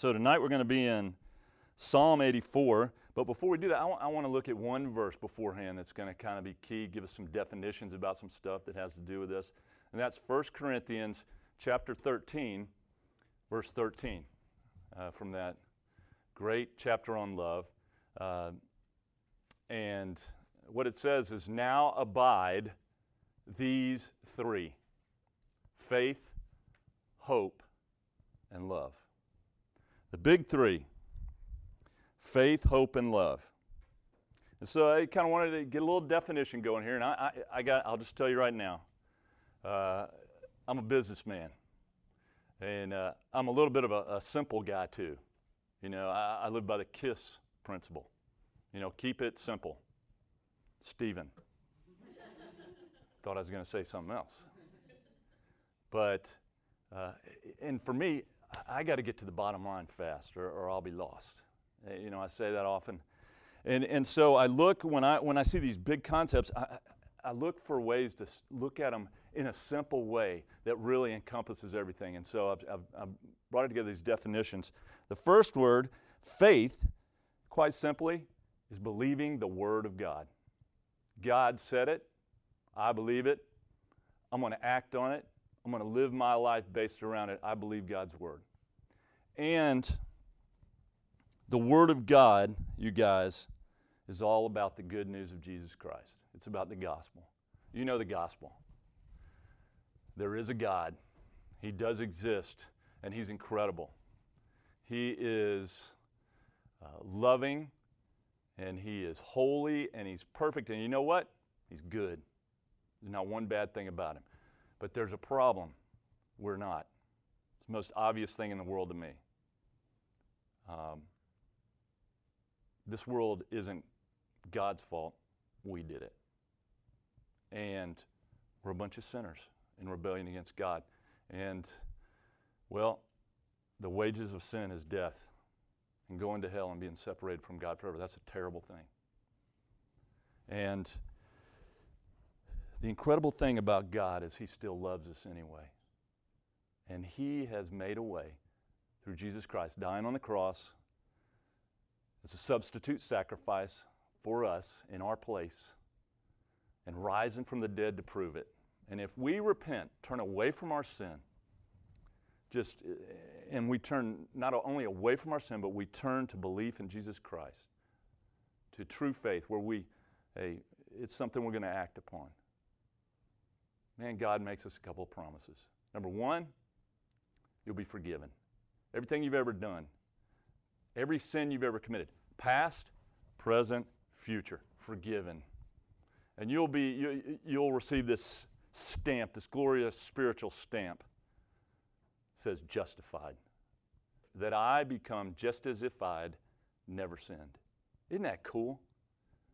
So tonight we're going to be in Psalm 84. But before we do that, I want to look at one verse beforehand that's going to kind of be key, give us some definitions about some stuff that has to do with this. And that's 1 Corinthians chapter 13, verse 13, uh, from that great chapter on love. Uh, and what it says is, Now abide these three faith, hope, and love. The big three faith, hope, and love. And so I kind of wanted to get a little definition going here, and I, I, I got, I'll just tell you right now, uh, I'm a businessman, and uh, I'm a little bit of a, a, simple guy too. You know, I, I live by the KISS principle. You know, keep it simple. Stephen. Thought I was going to say something else. But, uh, and for me, I got to get to the bottom line fast or, or I'll be lost. Uh, you know, I say that often. And, and so I look, when I, when I see these big concepts, I, I look for ways to look at them in a simple way that really encompasses everything. And so I've, I've, I've brought together these definitions. The first word, faith, quite simply, is believing the Word of God. God said it, I believe it, I'm going to act on it, I'm going to live my life based around it. I believe God's Word. And the Word of God, you guys, is all about the good news of Jesus Christ. It's about the gospel. You know the gospel. There is a God, He does exist, and He's incredible. He is uh, loving, and He is holy, and He's perfect. And you know what? He's good. There's not one bad thing about Him. But there's a problem. We're not. The most obvious thing in the world to me. Um, this world isn't God's fault. We did it. And we're a bunch of sinners in rebellion against God. And, well, the wages of sin is death and going to hell and being separated from God forever. That's a terrible thing. And the incredible thing about God is He still loves us anyway. And He has made a way through Jesus Christ dying on the cross as a substitute sacrifice for us in our place and rising from the dead to prove it. And if we repent, turn away from our sin, just and we turn not only away from our sin, but we turn to belief in Jesus Christ, to true faith, where we, hey, it's something we're going to act upon. Man, God makes us a couple of promises. Number one, you'll be forgiven. Everything you've ever done, every sin you've ever committed, past, present, future, forgiven. And you'll be you, you'll receive this stamp, this glorious spiritual stamp. It says justified. That I become just as if I'd never sinned. Isn't that cool?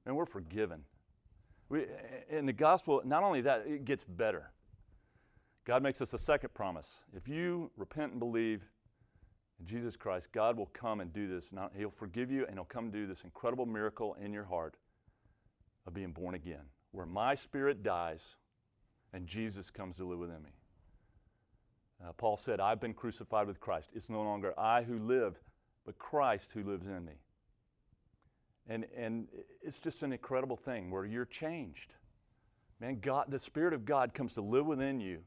And we're forgiven. We, in the gospel, not only that, it gets better. God makes us a second promise. If you repent and believe, in Jesus Christ, God will come and do this. Now, he'll forgive you and He'll come do this incredible miracle in your heart of being born again, where my spirit dies and Jesus comes to live within me. Uh, Paul said, I've been crucified with Christ. It's no longer I who live, but Christ who lives in me. And, and it's just an incredible thing where you're changed. Man, God, the Spirit of God comes to live within you.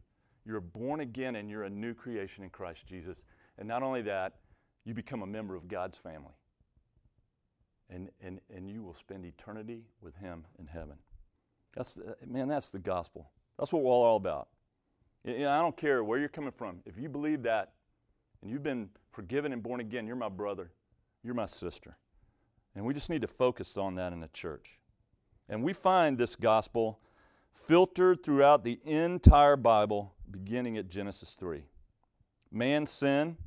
You're born again and you're a new creation in Christ Jesus. And not only that, you become a member of God's family. And, and, and you will spend eternity with Him in heaven. That's, uh, man, that's the gospel. That's what we're all about. I don't care where you're coming from. If you believe that and you've been forgiven and born again, you're my brother, you're my sister. And we just need to focus on that in the church. And we find this gospel filtered throughout the entire Bible, beginning at Genesis 3. Man's sin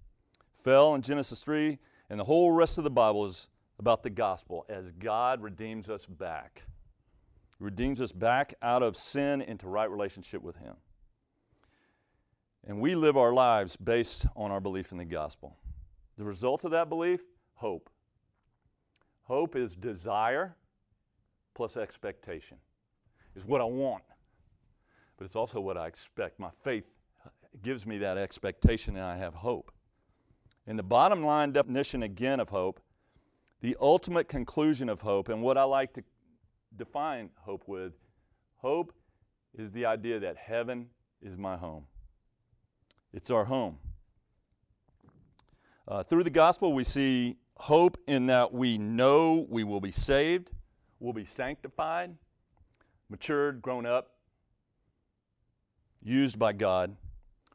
fell in Genesis 3, and the whole rest of the Bible is about the gospel as God redeems us back. He redeems us back out of sin into right relationship with Him. And we live our lives based on our belief in the gospel. The result of that belief? Hope. Hope is desire plus expectation, is what I want, but it's also what I expect. My faith gives me that expectation and I have hope. And the bottom line definition again of hope, the ultimate conclusion of hope, and what I like to define hope with hope is the idea that heaven is my home. It's our home. Uh, through the gospel, we see hope in that we know we will be saved, will be sanctified, matured, grown up, used by God,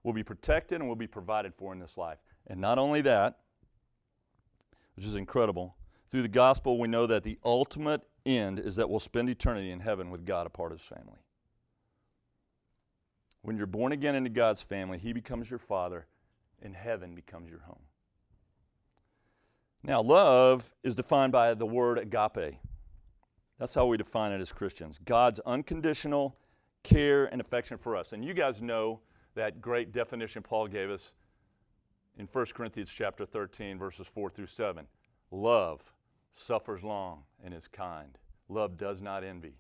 will be protected, and will be provided for in this life. And not only that, which is incredible, through the gospel, we know that the ultimate end is that we'll spend eternity in heaven with God, a part of his family. When you're born again into God's family, he becomes your father, and heaven becomes your home. Now, love is defined by the word agape. That's how we define it as Christians God's unconditional care and affection for us. And you guys know that great definition Paul gave us in 1 Corinthians chapter 13 verses 4 through 7. Love suffers long and is kind. Love does not envy.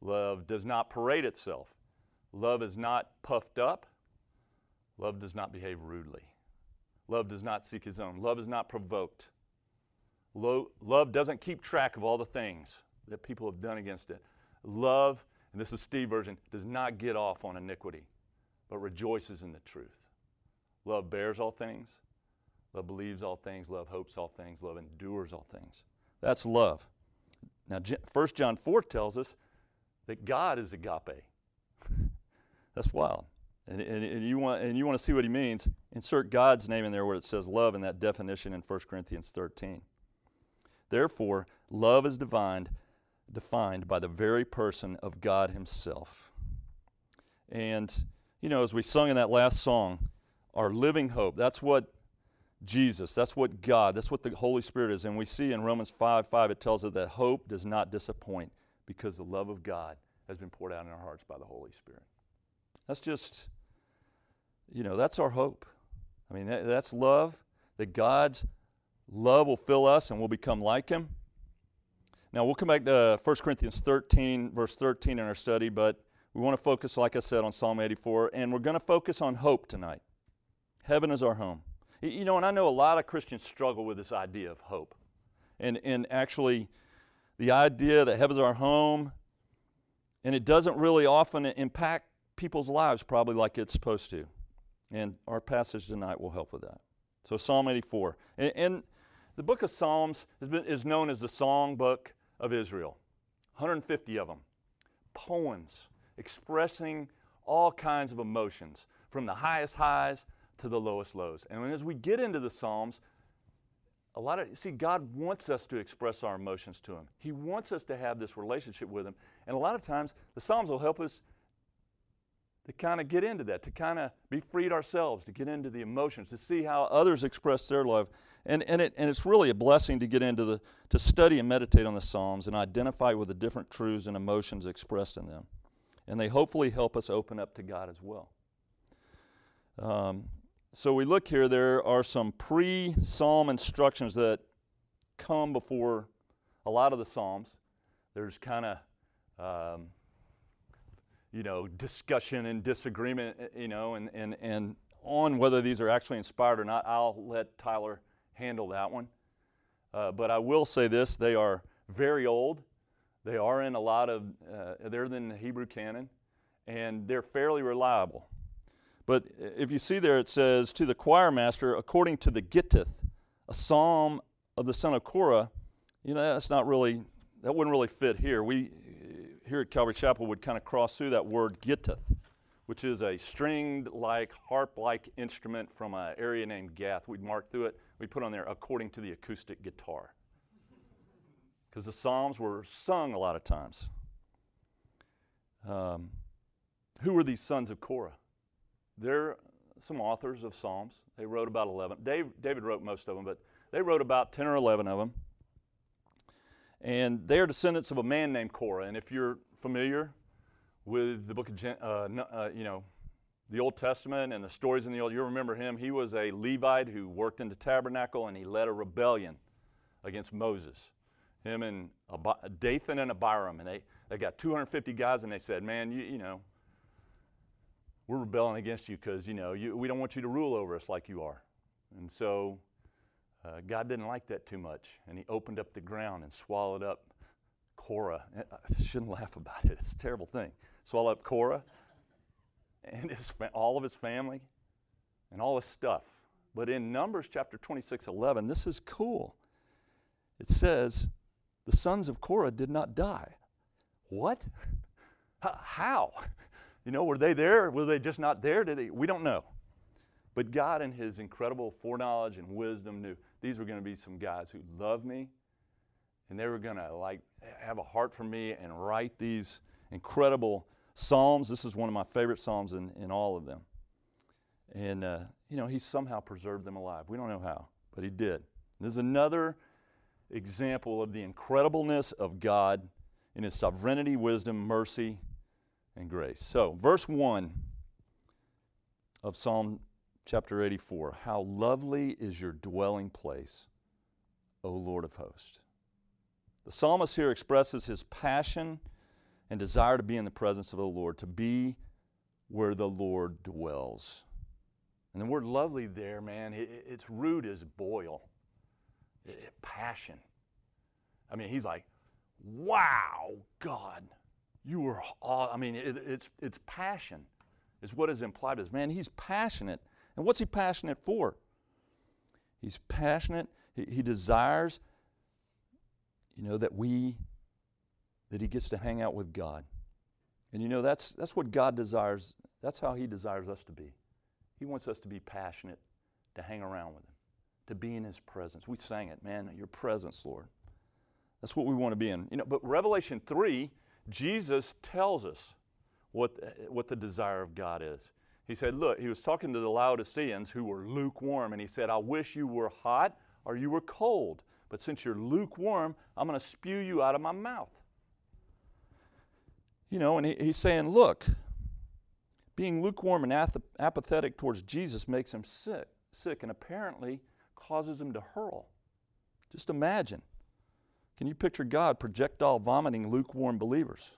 Love does not parade itself. Love is not puffed up. Love does not behave rudely. Love does not seek his own. Love is not provoked. love doesn't keep track of all the things that people have done against it. Love, and this is Steve version, does not get off on iniquity, but rejoices in the truth. Love bears all things. Love believes all things. Love hopes all things. Love endures all things. That's love. Now, 1 John 4 tells us that God is agape. That's wild. And, and, and, you want, and you want to see what he means, insert God's name in there where it says love in that definition in 1 Corinthians 13. Therefore, love is defined, defined by the very person of God himself. And, you know, as we sung in that last song, our living hope. That's what Jesus, that's what God, that's what the Holy Spirit is. And we see in Romans 5 5, it tells us that hope does not disappoint because the love of God has been poured out in our hearts by the Holy Spirit. That's just, you know, that's our hope. I mean, that, that's love, that God's love will fill us and we'll become like Him. Now, we'll come back to 1 Corinthians 13, verse 13 in our study, but we want to focus, like I said, on Psalm 84, and we're going to focus on hope tonight. Heaven is our home. You know, and I know a lot of Christians struggle with this idea of hope. And, and actually, the idea that heaven's our home, and it doesn't really often impact people's lives probably like it's supposed to. And our passage tonight will help with that. So, Psalm 84. And, and the book of Psalms been, is known as the song book of Israel 150 of them. Poems expressing all kinds of emotions, from the highest highs to the lowest lows. And as we get into the Psalms, a lot of see God wants us to express our emotions to him. He wants us to have this relationship with him. And a lot of times the Psalms will help us to kind of get into that, to kind of be freed ourselves, to get into the emotions, to see how others express their love. And, and, it, and it's really a blessing to get into the, to study and meditate on the Psalms and identify with the different truths and emotions expressed in them. And they hopefully help us open up to God as well. Um, so we look here, there are some pre psalm instructions that come before a lot of the Psalms. There's kind of, um, you know, discussion and disagreement, eh, you know, and, and, and on whether these are actually inspired or not. I'll let Tyler handle that one. Uh, but I will say this they are very old. They are in a lot of, uh, they're in the Hebrew canon, and they're fairly reliable. But if you see there, it says, To the choir master, according to the Gittith, a psalm of the son of Korah. You know, that's not really, that wouldn't really fit here. We, here at Calvary Chapel, would kind of cross through that word Gittith, which is a stringed like, harp like instrument from an area named Gath. We'd mark through it. we'd put on there, according to the acoustic guitar. Because the Psalms were sung a lot of times. Um, who were these sons of Korah? They're some authors of Psalms. They wrote about 11. Dave, David wrote most of them, but they wrote about 10 or 11 of them. And they are descendants of a man named Korah. And if you're familiar with the book of, uh, uh, you know, the Old Testament and the stories in the Old, you'll remember him. He was a Levite who worked in the tabernacle and he led a rebellion against Moses. Him and Dathan and Abiram. And they, they got 250 guys and they said, man, you, you know, we're rebelling against you because, you know, you, we don't want you to rule over us like you are. And so uh, God didn't like that too much, and He opened up the ground and swallowed up Korah. I shouldn't laugh about it, it's a terrible thing. Swallow up Korah and his, all of his family and all his stuff. But in Numbers chapter 26 11, this is cool. It says, The sons of Korah did not die. What? How? You know, were they there? Were they just not there? Did they? We don't know. But God, in His incredible foreknowledge and wisdom, knew these were going to be some guys who loved me, and they were going to like have a heart for me and write these incredible psalms. This is one of my favorite psalms in, in all of them. And uh, you know, He somehow preserved them alive. We don't know how, but He did. This is another example of the incredibleness of God in His sovereignty, wisdom, mercy, and grace. So, verse 1 of Psalm chapter 84 How lovely is your dwelling place, O Lord of hosts. The psalmist here expresses his passion and desire to be in the presence of the Lord, to be where the Lord dwells. And the word lovely there, man, it, its root is boil, it, passion. I mean, he's like, wow, God, you were, aw-. I mean, it, it's, it's passion is what is implied as, man, he's passionate. And what's he passionate for? He's passionate, he, he desires, you know, that we, that he gets to hang out with God. And you know, that's, that's what God desires, that's how he desires us to be. He wants us to be passionate, to hang around with him, to be in his presence. We sang it, man, your presence, Lord. That's what we want to be in. You know, but Revelation 3, Jesus tells us what, what the desire of God is. He said, Look, he was talking to the Laodiceans who were lukewarm, and he said, I wish you were hot or you were cold. But since you're lukewarm, I'm going to spew you out of my mouth. You know, and he, he's saying, Look, being lukewarm and ath- apathetic towards Jesus makes him sick, sick, and apparently causes him to hurl. Just imagine. Can you picture God projectile vomiting lukewarm believers?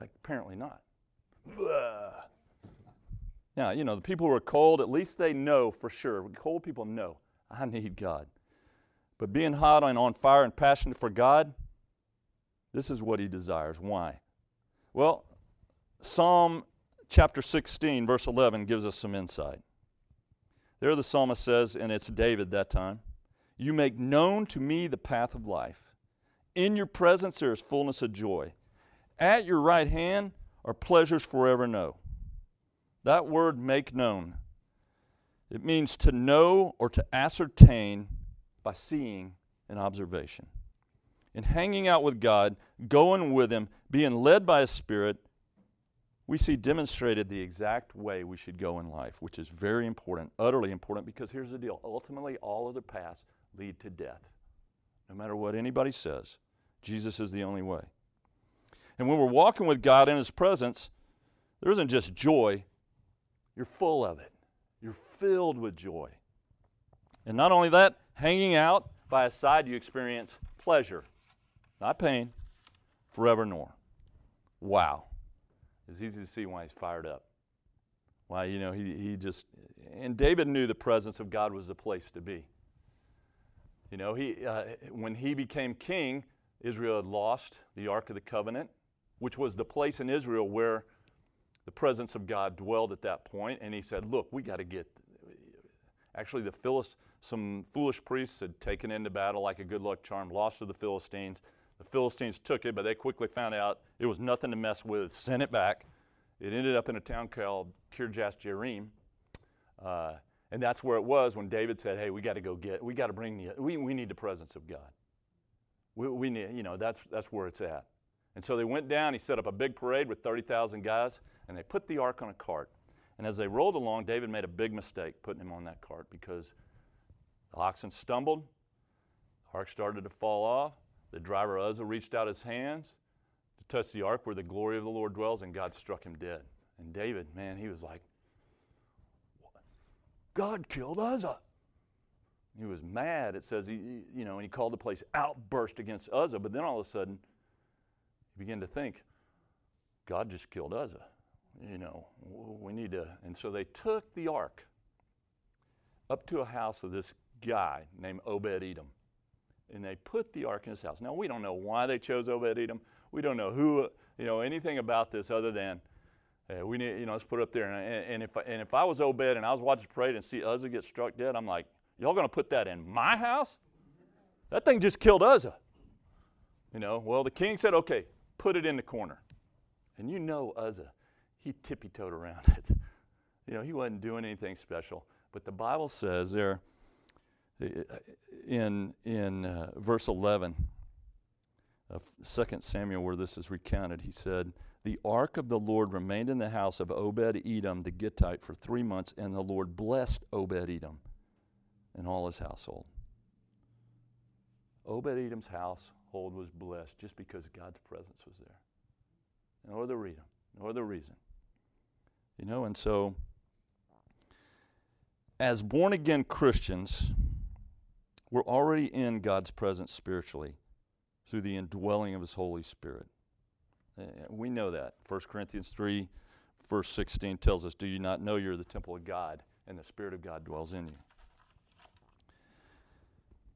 Like, apparently not. Now, you know, the people who are cold, at least they know for sure. Cold people know, I need God. But being hot and on fire and passionate for God, this is what he desires. Why? Well, Psalm chapter 16, verse 11, gives us some insight. There the psalmist says, and it's David that time you make known to me the path of life. In your presence there is fullness of joy. At your right hand are pleasures forever no. That word make known, it means to know or to ascertain by seeing and observation. In hanging out with God, going with Him, being led by His Spirit, we see demonstrated the exact way we should go in life, which is very important, utterly important, because here's the deal ultimately, all other paths lead to death. No matter what anybody says, Jesus is the only way. And when we're walking with God in His presence, there isn't just joy, you're full of it. You're filled with joy. And not only that, hanging out by His side, you experience pleasure, not pain, forever nor. Wow. It's easy to see why he's fired up. Why, you know, he, he just, and David knew the presence of God was the place to be. You know, he, uh, when he became king, Israel had lost the Ark of the Covenant, which was the place in Israel where the presence of God dwelled at that. And he said, Look, we got to get. Actually, the Philist, some foolish priests had taken into battle like a good luck charm, lost to the Philistines. The Philistines took it, but they quickly found out it was nothing to mess with, sent it back. It ended up in a town called Kirjath Jearim. Uh, and that's where it was when David said, Hey, we got to go get, we got to bring the, we, we need the presence of God. We, we need, you know, that's, that's where it's at. And so they went down, he set up a big parade with 30,000 guys, and they put the ark on a cart. And as they rolled along, David made a big mistake putting him on that cart because the oxen stumbled, the ark started to fall off. The driver Uzzah reached out his hands to touch the ark where the glory of the Lord dwells, and God struck him dead. And David, man, he was like, God killed Uzzah. He was mad. It says he, you know, and he called the place outburst against Uzzah. But then all of a sudden, he began to think, God just killed Uzzah. You know, we need to. And so they took the ark up to a house of this guy named Obed Edom. And they put the ark in his house. Now, we don't know why they chose Obed Edom. We don't know who, you know, anything about this other than uh, we need, you know, let's put it up there. And, and, if, and if I was Obed and I was watching the parade and see Uzzah get struck dead, I'm like, y'all going to put that in my house? That thing just killed Uzzah. You know, well, the king said, okay, put it in the corner. And you know Uzzah, he tippy toed around it. You know, he wasn't doing anything special. But the Bible says there in, in uh, verse 11 of 2 Samuel, where this is recounted, he said, The ark of the Lord remained in the house of Obed Edom the Gittite for three months, and the Lord blessed Obed Edom and all his household. Obed Edom's household was blessed just because God's presence was there. No other reason. No other reason. You know, and so as born again Christians, we're already in God's presence spiritually through the indwelling of His Holy Spirit. Uh, we know that. 1 Corinthians 3, verse 16 tells us, Do you not know you're the temple of God and the Spirit of God dwells in you?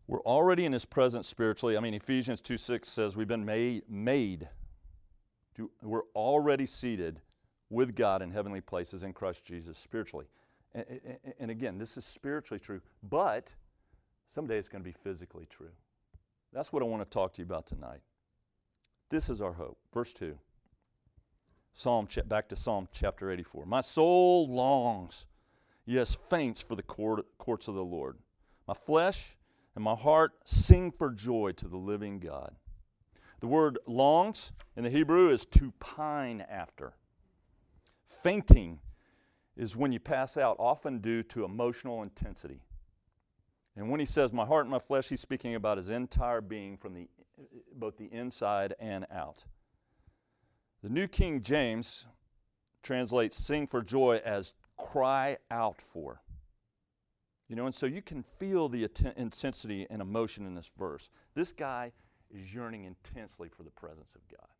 We're already in His presence spiritually. I mean, Ephesians 2 6 says we've been made, made to, we're already seated with God in heavenly places in Christ Jesus spiritually. And, and, and again, this is spiritually true, but someday it's going to be physically true. That's what I want to talk to you about tonight. This is our hope. Verse 2. Psalm back to Psalm chapter 84. My soul longs, yes, faints for the court, courts of the Lord. My flesh and my heart sing for joy to the living God. The word longs in the Hebrew is to pine after. Fainting is when you pass out, often due to emotional intensity. And when he says, My heart and my flesh, he's speaking about his entire being from the, both the inside and out. The New King James translates sing for joy as cry out for. You know, and so you can feel the intensity and emotion in this verse. This guy is yearning intensely for the presence of God.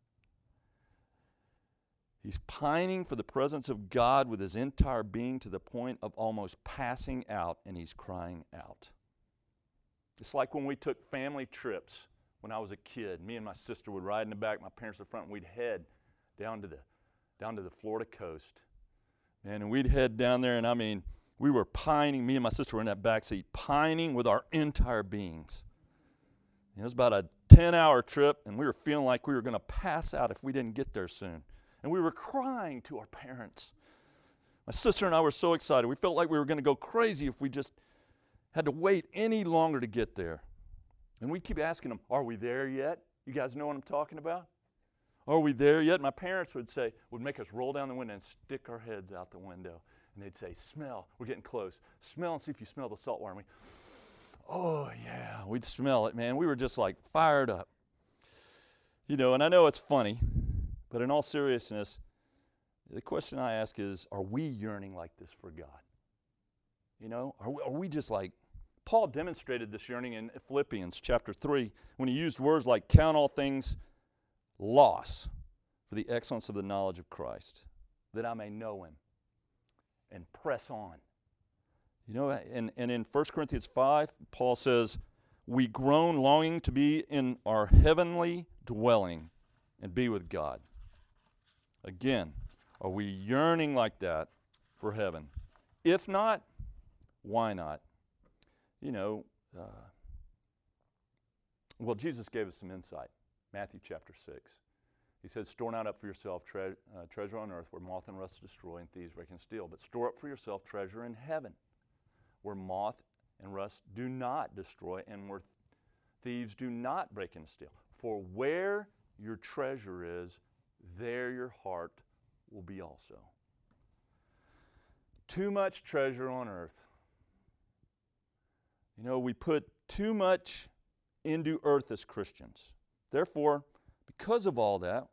He's pining for the presence of God with his entire being to the point of almost passing out, and he's crying out. It's like when we took family trips when I was a kid. Me and my sister would ride in the back, my parents in the front, and we'd head down to the down to the Florida coast. And we'd head down there, and I mean, we were pining. Me and my sister were in that back seat, pining with our entire beings. It was about a 10 hour trip, and we were feeling like we were going to pass out if we didn't get there soon. And we were crying to our parents. My sister and I were so excited. We felt like we were going to go crazy if we just had to wait any longer to get there. And we keep asking them, Are we there yet? You guys know what I'm talking about? Are we there yet? My parents would say, would make us roll down the window and stick our heads out the window. And they'd say, Smell. We're getting close. Smell and see if you smell the salt water. We, oh, yeah, we'd smell it, man. We were just like fired up. You know, and I know it's funny, but in all seriousness, the question I ask is are we yearning like this for God? You know, are we, are we just like, Paul demonstrated this yearning in Philippians chapter 3 when he used words like count all things loss for the excellence of the knowledge of Christ, that I may know him and press on you know, and, and in 1 Corinthians 5, Paul says, We groan longing to be in our heavenly dwelling and be with God. Again, are we yearning like that for heaven? If not, why not? You know, uh, well, Jesus gave us some insight. Matthew chapter 6. He said, Store not up for yourself tre- uh, treasure on earth where moth and rust destroy and thieves break and steal, but store up for yourself treasure in heaven where moth and rust do not destroy and where thieves do not break and steal. For where your treasure is, there your heart will be also. Too much treasure on earth. You know, we put too much into earth as Christians. Therefore, because of all that,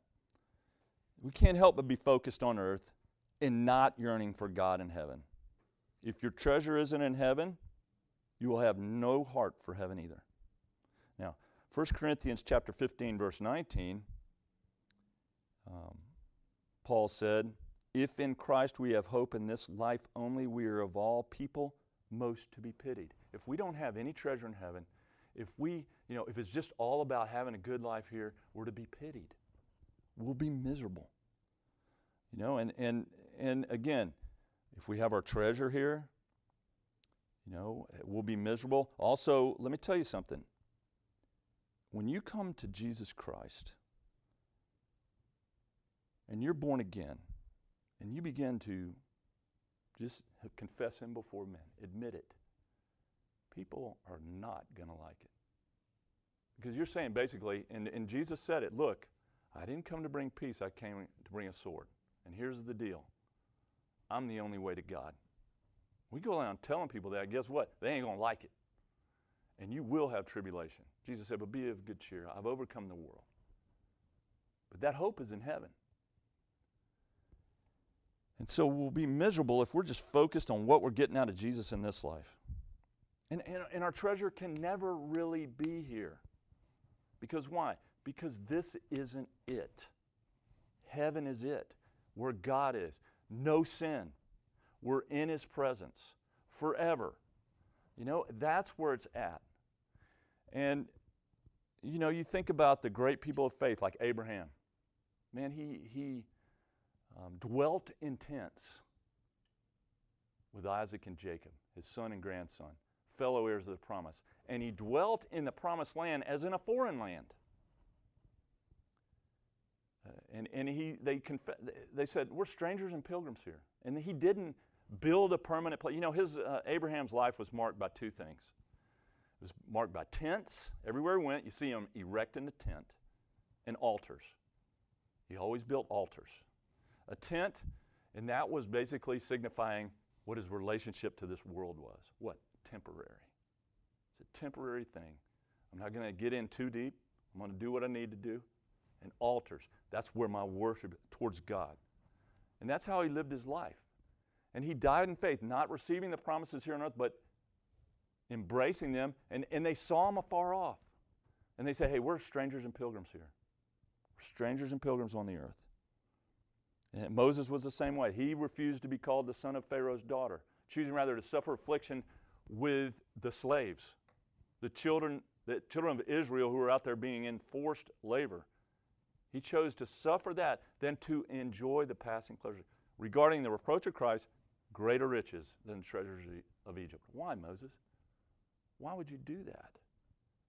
we can't help but be focused on earth and not yearning for God in heaven. If your treasure isn't in heaven, you will have no heart for heaven either. Now, 1 Corinthians chapter 15, verse 19, um, Paul said, If in Christ we have hope in this life only, we are of all people most to be pitied. If we don't have any treasure in heaven, if we, you know, if it's just all about having a good life here, we're to be pitied. We'll be miserable. You know, and and and again, if we have our treasure here, you know, we'll be miserable. Also, let me tell you something. When you come to Jesus Christ and you're born again and you begin to just confess Him before men, admit it, people are not going to like it. Because you're saying basically, and, and Jesus said it look, I didn't come to bring peace, I came to bring a sword. And here's the deal I'm the only way to God. We go around telling people that, guess what? They ain't going to like it. And you will have tribulation. Jesus said, But be of good cheer. I've overcome the world. But that hope is in heaven. And so we'll be miserable if we're just focused on what we're getting out of Jesus in this life. And, and, and our treasure can never really be here. Because why? Because this isn't it. Heaven is it, where God is. No sin. We're in His presence forever. You know, that's where it's at. And, you know, you think about the great people of faith like Abraham. Man, he, he um, dwelt in tents with Isaac and Jacob, his son and grandson, fellow heirs of the promise. And he dwelt in the promised land as in a foreign land. Uh, and and he, they, conf- they said, We're strangers and pilgrims here. And he didn't build a permanent place. You know, his, uh, Abraham's life was marked by two things it was marked by tents. Everywhere he went, you see him erecting a tent and altars. He always built altars. A tent, and that was basically signifying what his relationship to this world was. What? Temporary. It's a temporary thing. I'm not going to get in too deep. I'm going to do what I need to do. And altars, that's where my worship towards God. And that's how he lived his life. And he died in faith, not receiving the promises here on earth, but embracing them. And, and they saw him afar off. And they say, hey, we're strangers and pilgrims here. We're strangers and pilgrims on the earth. And Moses was the same way. He refused to be called the son of Pharaoh's daughter, choosing rather to suffer affliction with the slaves, the children, the children of Israel who were out there being in forced labor. He chose to suffer that than to enjoy the passing pleasure. Regarding the reproach of Christ, greater riches than the treasures of Egypt. Why, Moses? Why would you do that?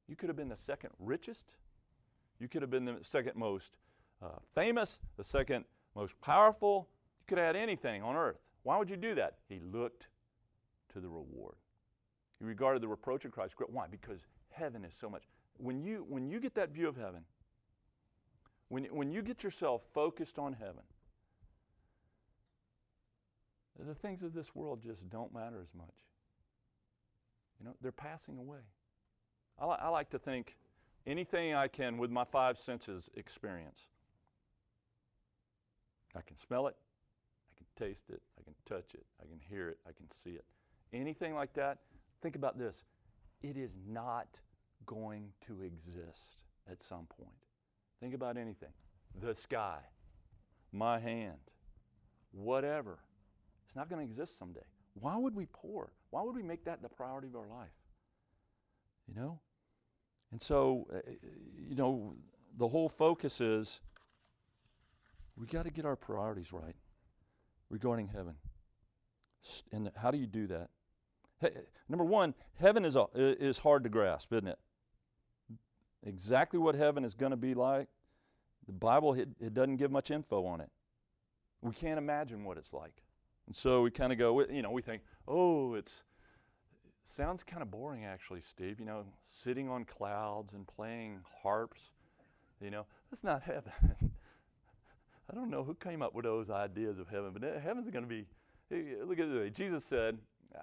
You could have been the second richest. You could have been the second most uh, famous, the second most powerful. You could have had anything on earth. Why would you do that? He looked to the reward. He regarded the reproach of Christ. Why? Because heaven is so much. When you, when you get that view of heaven, when, when you get yourself focused on heaven, the things of this world just don't matter as much. You know, they're passing away. I, li- I like to think anything I can, with my five senses, experience. I can smell it, I can taste it, I can touch it, I can hear it, I can see it. Anything like that, think about this. It is not going to exist at some point. Think about anything the sky, my hand, whatever. It's not going to exist someday. Why would we pour? Why would we make that the priority of our life? You know? And so, uh, you know, the whole focus is we got to get our priorities right regarding heaven. And how do you do that? Hey, number one, heaven is, a, is hard to grasp, isn't it? Exactly what heaven is going to be like, the Bible, it, it doesn't give much info on it. We can't imagine what it's like. And so we kind of go, you know, we think, oh, it's, sounds kind of boring actually, Steve. You know, sitting on clouds and playing harps. You know, that's not heaven. I don't know who came up with those ideas of heaven, but eh, heaven's going to be. Eh, eh, look at it. Jesus said,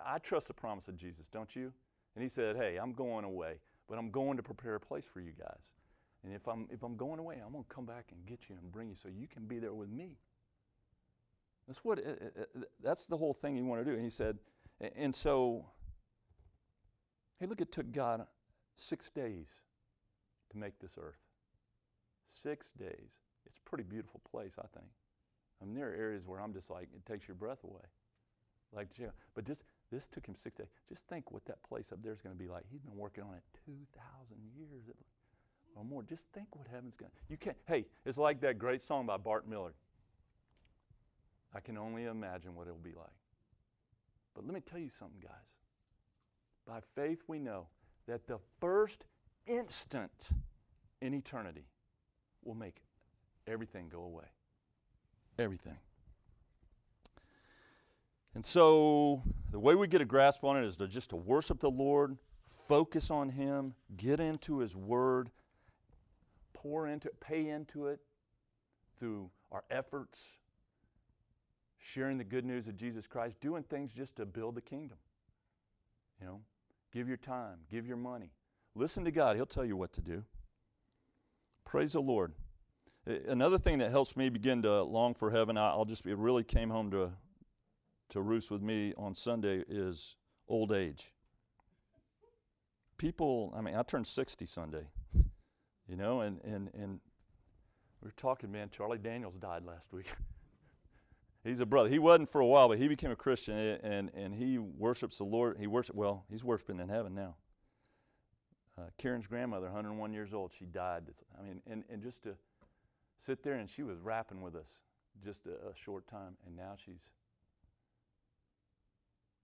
I trust the promise of Jesus, don't you? And he said, Hey, I'm going away, but I'm going to prepare a place for you guys. And if I'm, if I'm going away, I'm going to come back and get you and bring you so you can be there with me. That's what, that's the whole thing you want to do. And he said, and so, hey, look, it took God six days to make this earth. Six days. It's a pretty beautiful place, I think. I mean, there are areas where I'm just like, it takes your breath away. Like, but just This took him six days. Just think what that place up there is going to be like. He's been working on it 2,000 years or more. Just think what heaven's going to. You can't. Hey, it's like that great song by Bart Millard. I can only imagine what it'll be like. But let me tell you something, guys. By faith, we know that the first instant in eternity will make everything go away. Everything. And so the way we get a grasp on it is to just to worship the Lord, focus on Him, get into His Word, pour into it, pay into it through our efforts, sharing the good news of Jesus Christ, doing things just to build the kingdom. You know, give your time, give your money. Listen to God, He'll tell you what to do. Praise the Lord. Another thing that helps me begin to long for heaven, I'll just, it really came home to, to roost with me on Sunday, is old age. People, I mean, I turned 60 Sunday, you know, and, and, and we are talking, man, Charlie Daniels died last week. he's a brother. He wasn't for a while, but he became a Christian and, and he worships the Lord. He worship well, he's worshiping in heaven now. Uh, Karen's grandmother, 101 years old, she died. I mean, and, and just to sit there and she was rapping with us just a, a short time, and now she's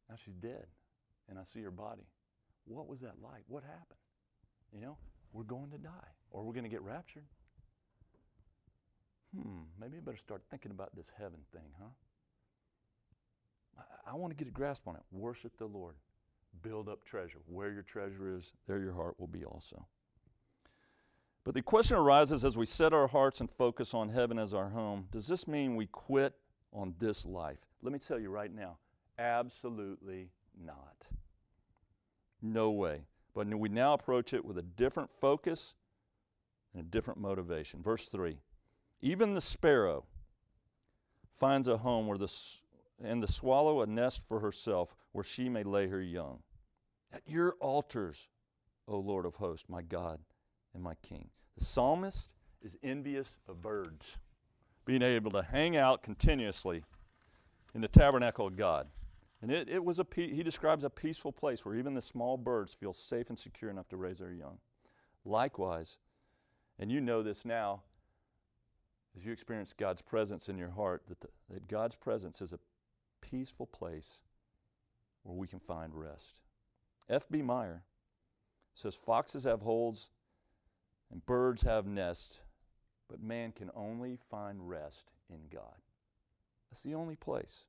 now she's dead, and I see her body. What was that like? What happened? You know, we're going to die, or we're going to get raptured hmm, maybe I better start thinking about this heaven thing, huh? I, I want to get a grasp on it. Worship the Lord. Build up treasure. Where your treasure is, there your heart will be also. But the question arises as we set our hearts and focus on heaven as our home does this mean we quit on this life? Let me tell you right now absolutely not. No way. But we now approach it with a different focus and a different motivation. Verse 3 even the sparrow finds a home where the, and the swallow a nest for herself where she may lay her young. At your altars, O Lord of hosts, my God and my King. The psalmist is envious of birds, being able to hang out continuously in the tabernacle of God. And it, it was a he describes a peaceful place where even the small birds feel safe and secure enough to raise their young. Likewise, and you know this now, as you experience God's presence in your heart, that, the, that God's presence is a peaceful place where we can find rest. F.B. Meyer says foxes have holes and birds have nests, but man can only find rest in God. That's the only place.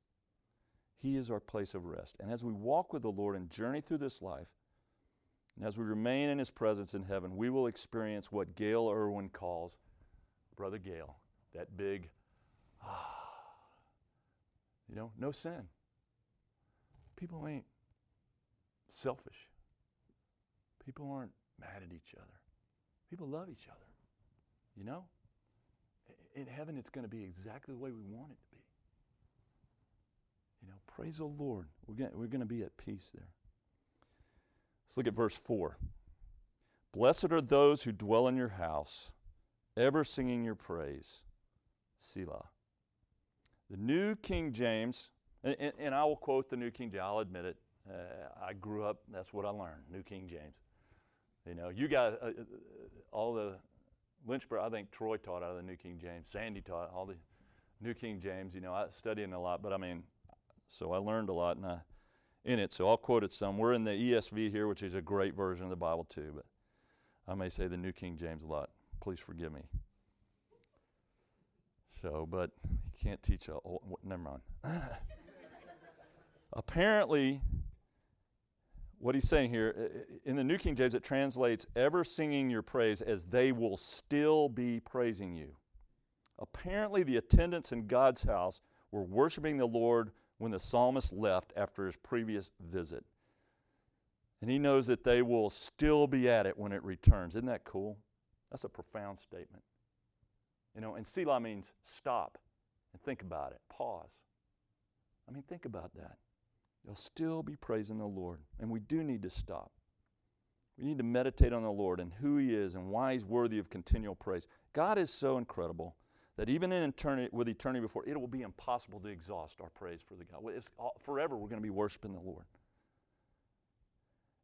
He is our place of rest. And as we walk with the Lord and journey through this life, and as we remain in His presence in heaven, we will experience what Gayle Irwin calls, Brother Gayle, that big, ah, you know, no sin. People ain't selfish. People aren't mad at each other. People love each other. You know? In heaven, it's going to be exactly the way we want it to be. You know, praise the Lord. We're going, we're going to be at peace there. Let's look at verse 4. Blessed are those who dwell in your house, ever singing your praise. Selah. The New King James, and, and, and, I will quote the New King James, I'll admit it. Uh, I grew up, that's what I learned, New King James. You know, you guys, uh, uh, all the Lynchburg, I think Troy taught out of the New King James, Sandy taught all the New King James. You know, I studying a lot, but I mean, so I learned a lot and I, in it. So I'll quote it some. We're in the ESV here, which is a great version of the Bible too, but I may say the New King James a lot. Please forgive me. So, but you can't teach a. Oh, never mind. Apparently, what he's saying here in the New King James, it translates ever singing your praise as they will still be praising you. Apparently, the attendants in God's house were worshiping the Lord when the psalmist left after his previous visit. And he knows that they will still be at it when it returns. Isn't that cool? That's a profound statement. You know, and Selah means stop and think about it, pause. I mean, think about that. You'll still be praising the Lord. And we do need to stop. We need to meditate on the Lord and who He is and why He's worthy of continual praise. God is so incredible that even in eternity, with eternity before, it will be impossible to exhaust our praise for the God. It's forever we're going to be worshiping the Lord.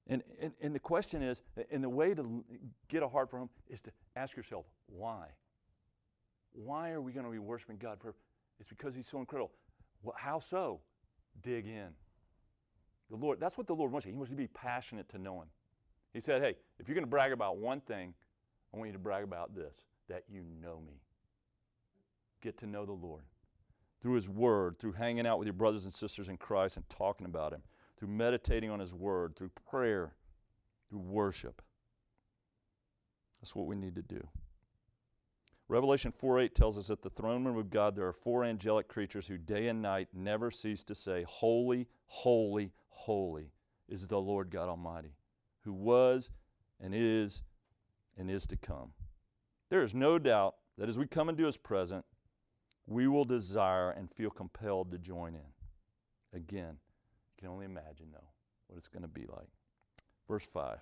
And, and, and the question is, and the way to get a heart for Him is to ask yourself, why? Why are we going to be worshiping God for? It's because He's so incredible. Well, how so? Dig in. The Lord, that's what the Lord wants you. He wants you to be passionate to know Him. He said, hey, if you're going to brag about one thing, I want you to brag about this that you know me. Get to know the Lord through His Word, through hanging out with your brothers and sisters in Christ and talking about Him, through meditating on His Word, through prayer, through worship. That's what we need to do. Revelation 4 8 tells us that the throne room of God there are four angelic creatures who day and night never cease to say, Holy, holy, holy is the Lord God Almighty, who was and is and is to come. There is no doubt that as we come into his presence, we will desire and feel compelled to join in. Again, you can only imagine, though, what it's going to be like. Verse 5.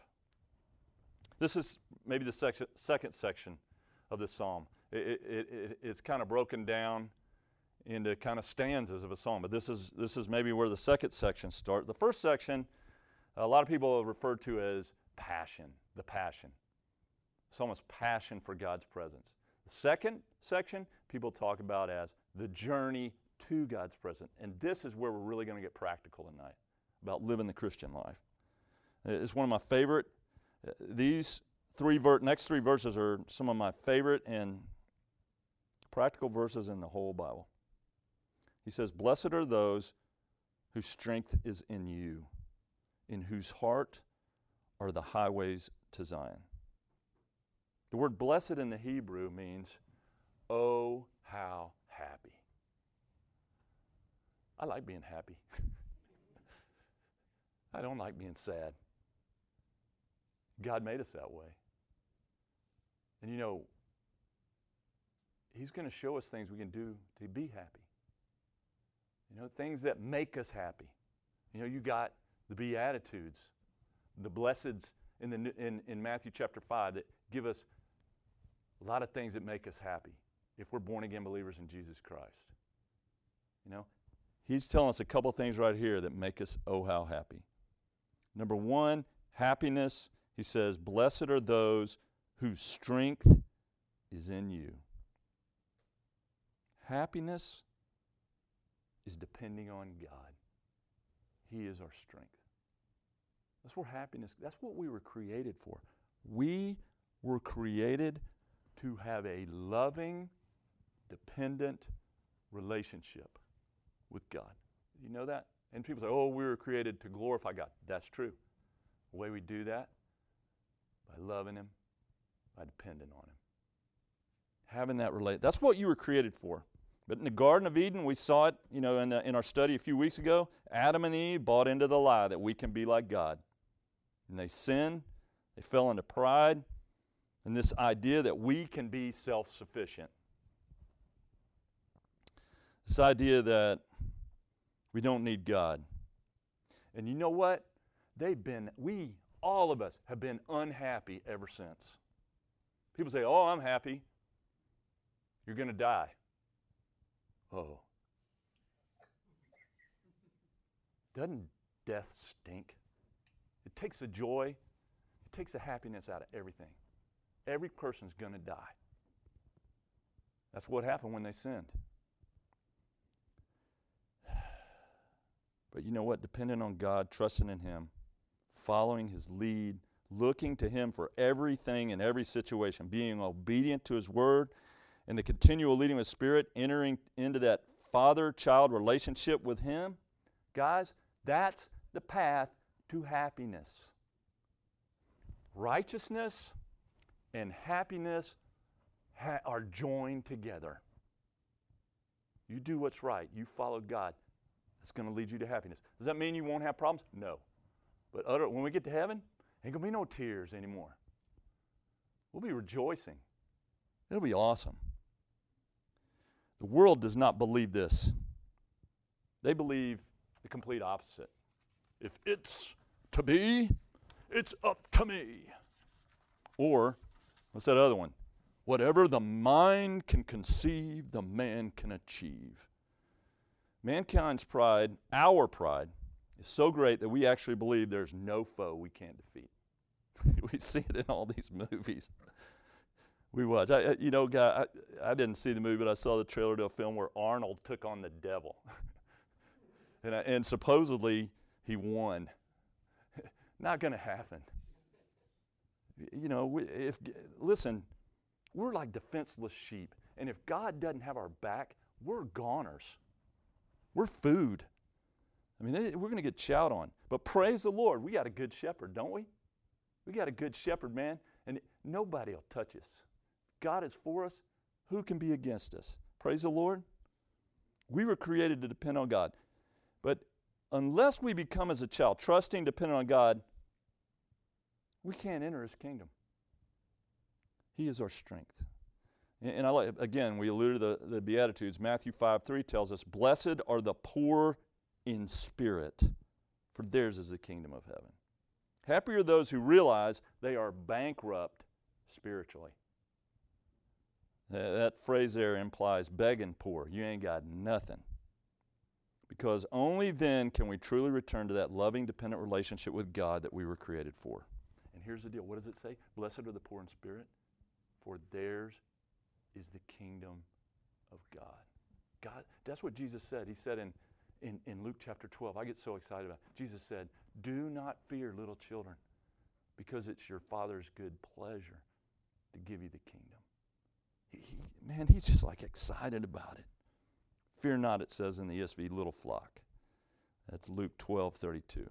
This is maybe the section, second section of the psalm. It, it, it, it's kind of broken down into kind of stanzas of a psalm, but this is, this is maybe where the second section starts. The first section, a lot of people refer to as passion, the passion. Psalmist's passion for God's presence. The second section, people talk about as the journey to God's presence. And this is where we're really going to get practical tonight about living the Christian life. It's one of my favorite. Uh, these three ver- next three verses are some of my favorite and practical verses in the whole Bible. He says, Blessed are those whose strength is in you, in whose heart are the highways to Zion. The word blessed in the Hebrew means, oh, how happy. I like being happy. I don't like being sad. God made us that way. And you know, He's going to show us things we can do to be happy. You know, things that make us happy. You know, you got the Beatitudes, the blesseds in, the, in, in Matthew chapter 5 that give us a lot of things that make us happy if we're born again believers in Jesus Christ. You know, he's telling us a couple things right here that make us oh how happy. Number one, happiness. He says, Blessed are those whose strength is in you. Happiness is depending on God. He is our strength. That's where happiness, that's what we were created for. We were created to have a loving, dependent relationship with God. You know that? And people say, oh, we were created to glorify God. That's true. The way we do that, by loving Him, by depending on Him. Having that relate. That's what you were created for. But in the Garden of Eden, we saw it, you know, in, the, in our study a few weeks ago. Adam and Eve bought into the lie that we can be like God. And they sinned, they fell into pride, and this idea that we can be self sufficient. This idea that we don't need God. And you know what? They've been, we, all of us, have been unhappy ever since. People say, Oh, I'm happy. You're going to die. Oh. Doesn't death stink? It takes the joy, it takes the happiness out of everything. Every person's going to die. That's what happened when they sinned. But you know what? Depending on God, trusting in Him, following His lead, looking to Him for everything in every situation, being obedient to His word, and the continual leading of Spirit, entering into that father child relationship with Him, guys, that's the path to happiness. Righteousness and happiness ha- are joined together. You do what's right, you follow God. That's going to lead you to happiness. Does that mean you won't have problems? No. But utter, when we get to heaven, ain't going to be no tears anymore. We'll be rejoicing. It'll be awesome. The world does not believe this. They believe the complete opposite. If it's to be, it's up to me. Or What's that other one? Whatever the mind can conceive, the man can achieve. Mankind's pride, our pride, is so great that we actually believe there's no foe we can't defeat. we see it in all these movies we watch. I, you know, guy, I, I, didn't see the movie, but I saw the trailer to a film where Arnold took on the devil, and, I, and supposedly he won. Not going to happen. You know, if listen, we're like defenseless sheep, and if God doesn't have our back, we're goners. We're food. I mean, eh, we're going to get chowed on. But praise the Lord, we got a good shepherd, don't we? We got a good shepherd, man, and nobody will touch us. God is for us. Who can be against us? Praise the Lord. We were created to depend on God. But unless we become as a child, trusting, dependent on God, we can't enter his kingdom. He is our strength. And I like, again, we alluded to the, the Beatitudes. Matthew 5 3 tells us, Blessed are the poor in spirit, for theirs is the kingdom of heaven. Happy are those who realize they are bankrupt spiritually. That phrase there implies begging poor. You ain't got nothing. Because only then can we truly return to that loving, dependent relationship with God that we were created for. And here's the deal what does it say? Blessed are the poor in spirit, for theirs is the kingdom of God. God, that's what Jesus said. He said in, in, in Luke chapter 12, I get so excited about it. Jesus said, Do not fear, little children, because it's your Father's good pleasure to give you the kingdom. He, man, he's just like excited about it. Fear not, it says in the ESV, little flock. That's Luke 12 32.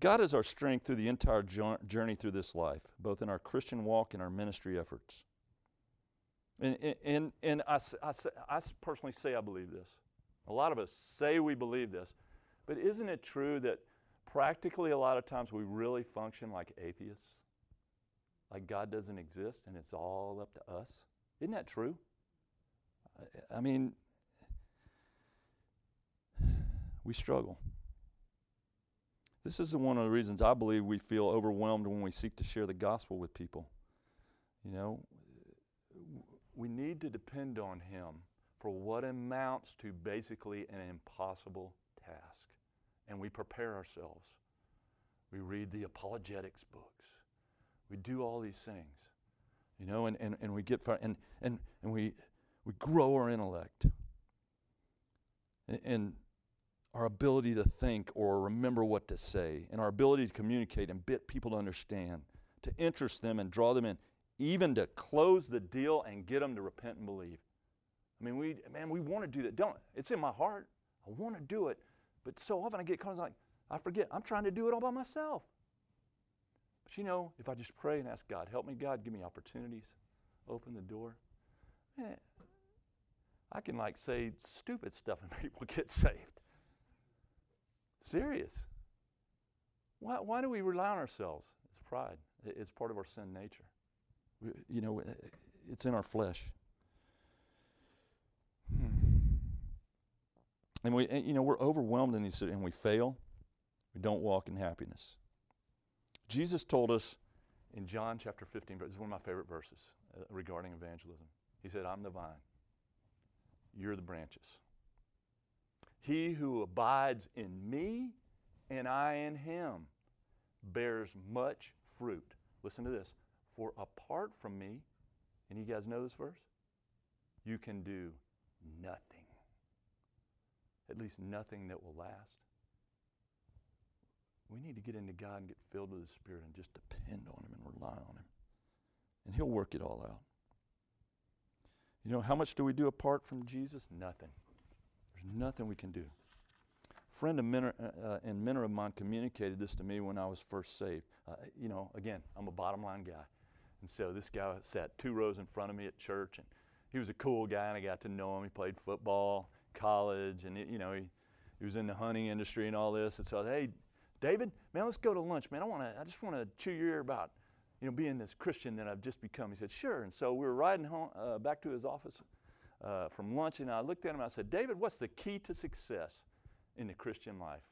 God is our strength through the entire journey through this life, both in our Christian walk and our ministry efforts. And, and, and I, I, I personally say I believe this. A lot of us say we believe this. But isn't it true that practically a lot of times we really function like atheists? Like God doesn't exist and it's all up to us. Isn't that true? I mean, we struggle. This is one of the reasons I believe we feel overwhelmed when we seek to share the gospel with people. You know, we need to depend on Him for what amounts to basically an impossible task. And we prepare ourselves. We read the apologetics books. We do all these things, you know, and, and, and we get far, and, and, and we, we grow our intellect and, and our ability to think or remember what to say, and our ability to communicate and get people to understand, to interest them and draw them in, even to close the deal and get them to repent and believe. I mean, we, man, we want to do that, don't It's in my heart. I want to do it. But so often I get caught like, I forget, I'm trying to do it all by myself. But you know, if I just pray and ask God, help me, God, give me opportunities, open the door, man, I can like say stupid stuff and people get saved. Serious. Why, why do we rely on ourselves? It's pride. It's part of our sin nature. You know, eh, it's in our flesh. Hmm. And we, eh, you know, we're overwhelmed in these, and we fail. We don't walk in happiness. Jesus told us in John chapter 15, this is one of my favorite verses uh, regarding evangelism. He said, I'm the vine, you're the branches. He who abides in me and I in him bears much fruit. Listen to this. For apart from me, and you guys know this verse? You can do nothing. At least nothing that will last. We need to get into God and get filled with the Spirit and just depend on Him and rely on Him. And He'll work it all out. You know, how much do we do apart from Jesus? Nothing. There's nothing we can do. A friend uh, uh, and mentor of mine communicated this to me when I was first saved. Uh, you know, again, I'm a bottom line guy. And so this guy sat two rows in front of me at church, and he was a cool guy, and I got to know him. He played football, college, and, it, you know, he, he was in the hunting industry and all this. And so, hey, David, man, let's go to lunch, man. I want to, I just want to chew your ear about, you know, being this Christian that I've just become. He said, sure. And so we were riding home, uh, back to his office uh, from lunch, and I looked at him and I said, David, what's the key to success in the Christian life?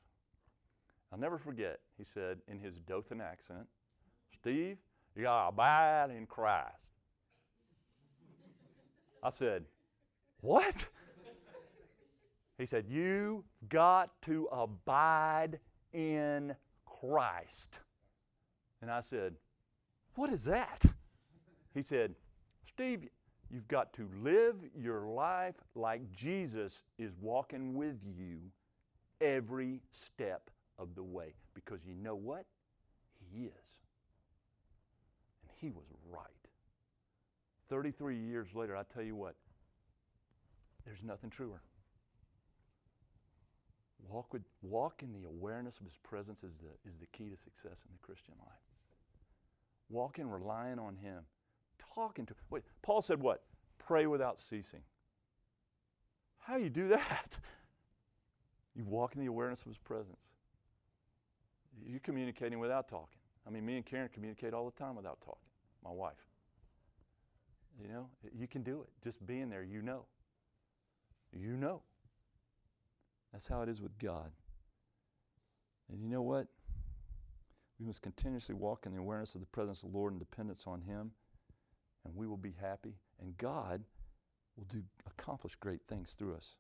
I'll never forget, he said in his Dothan accent, Steve, you got to abide in Christ. I said, what? He said, You've got to abide in Christ. And I said, What is that? He said, Steve, you've got to live your life like Jesus is walking with you every step of the way. Because you know what? He is. And he was right. 33 years later, I tell you what, there's nothing truer. Walk, with, walk in the awareness of His presence is the, is the key to success in the Christian life. Walk in relying on Him. Talking to Wait, Paul said what? Pray without ceasing. How do you do that? You walk in the awareness of His presence. You're communicating without talking. I mean, me and Karen communicate all the time without talking, my wife. You know, you can do it. Just being there, you know. You know. That's how it is with God. And you know what? We must continuously walk in the awareness of the presence of the Lord and dependence on Him, and we will be happy, and God will do accomplish great things through us.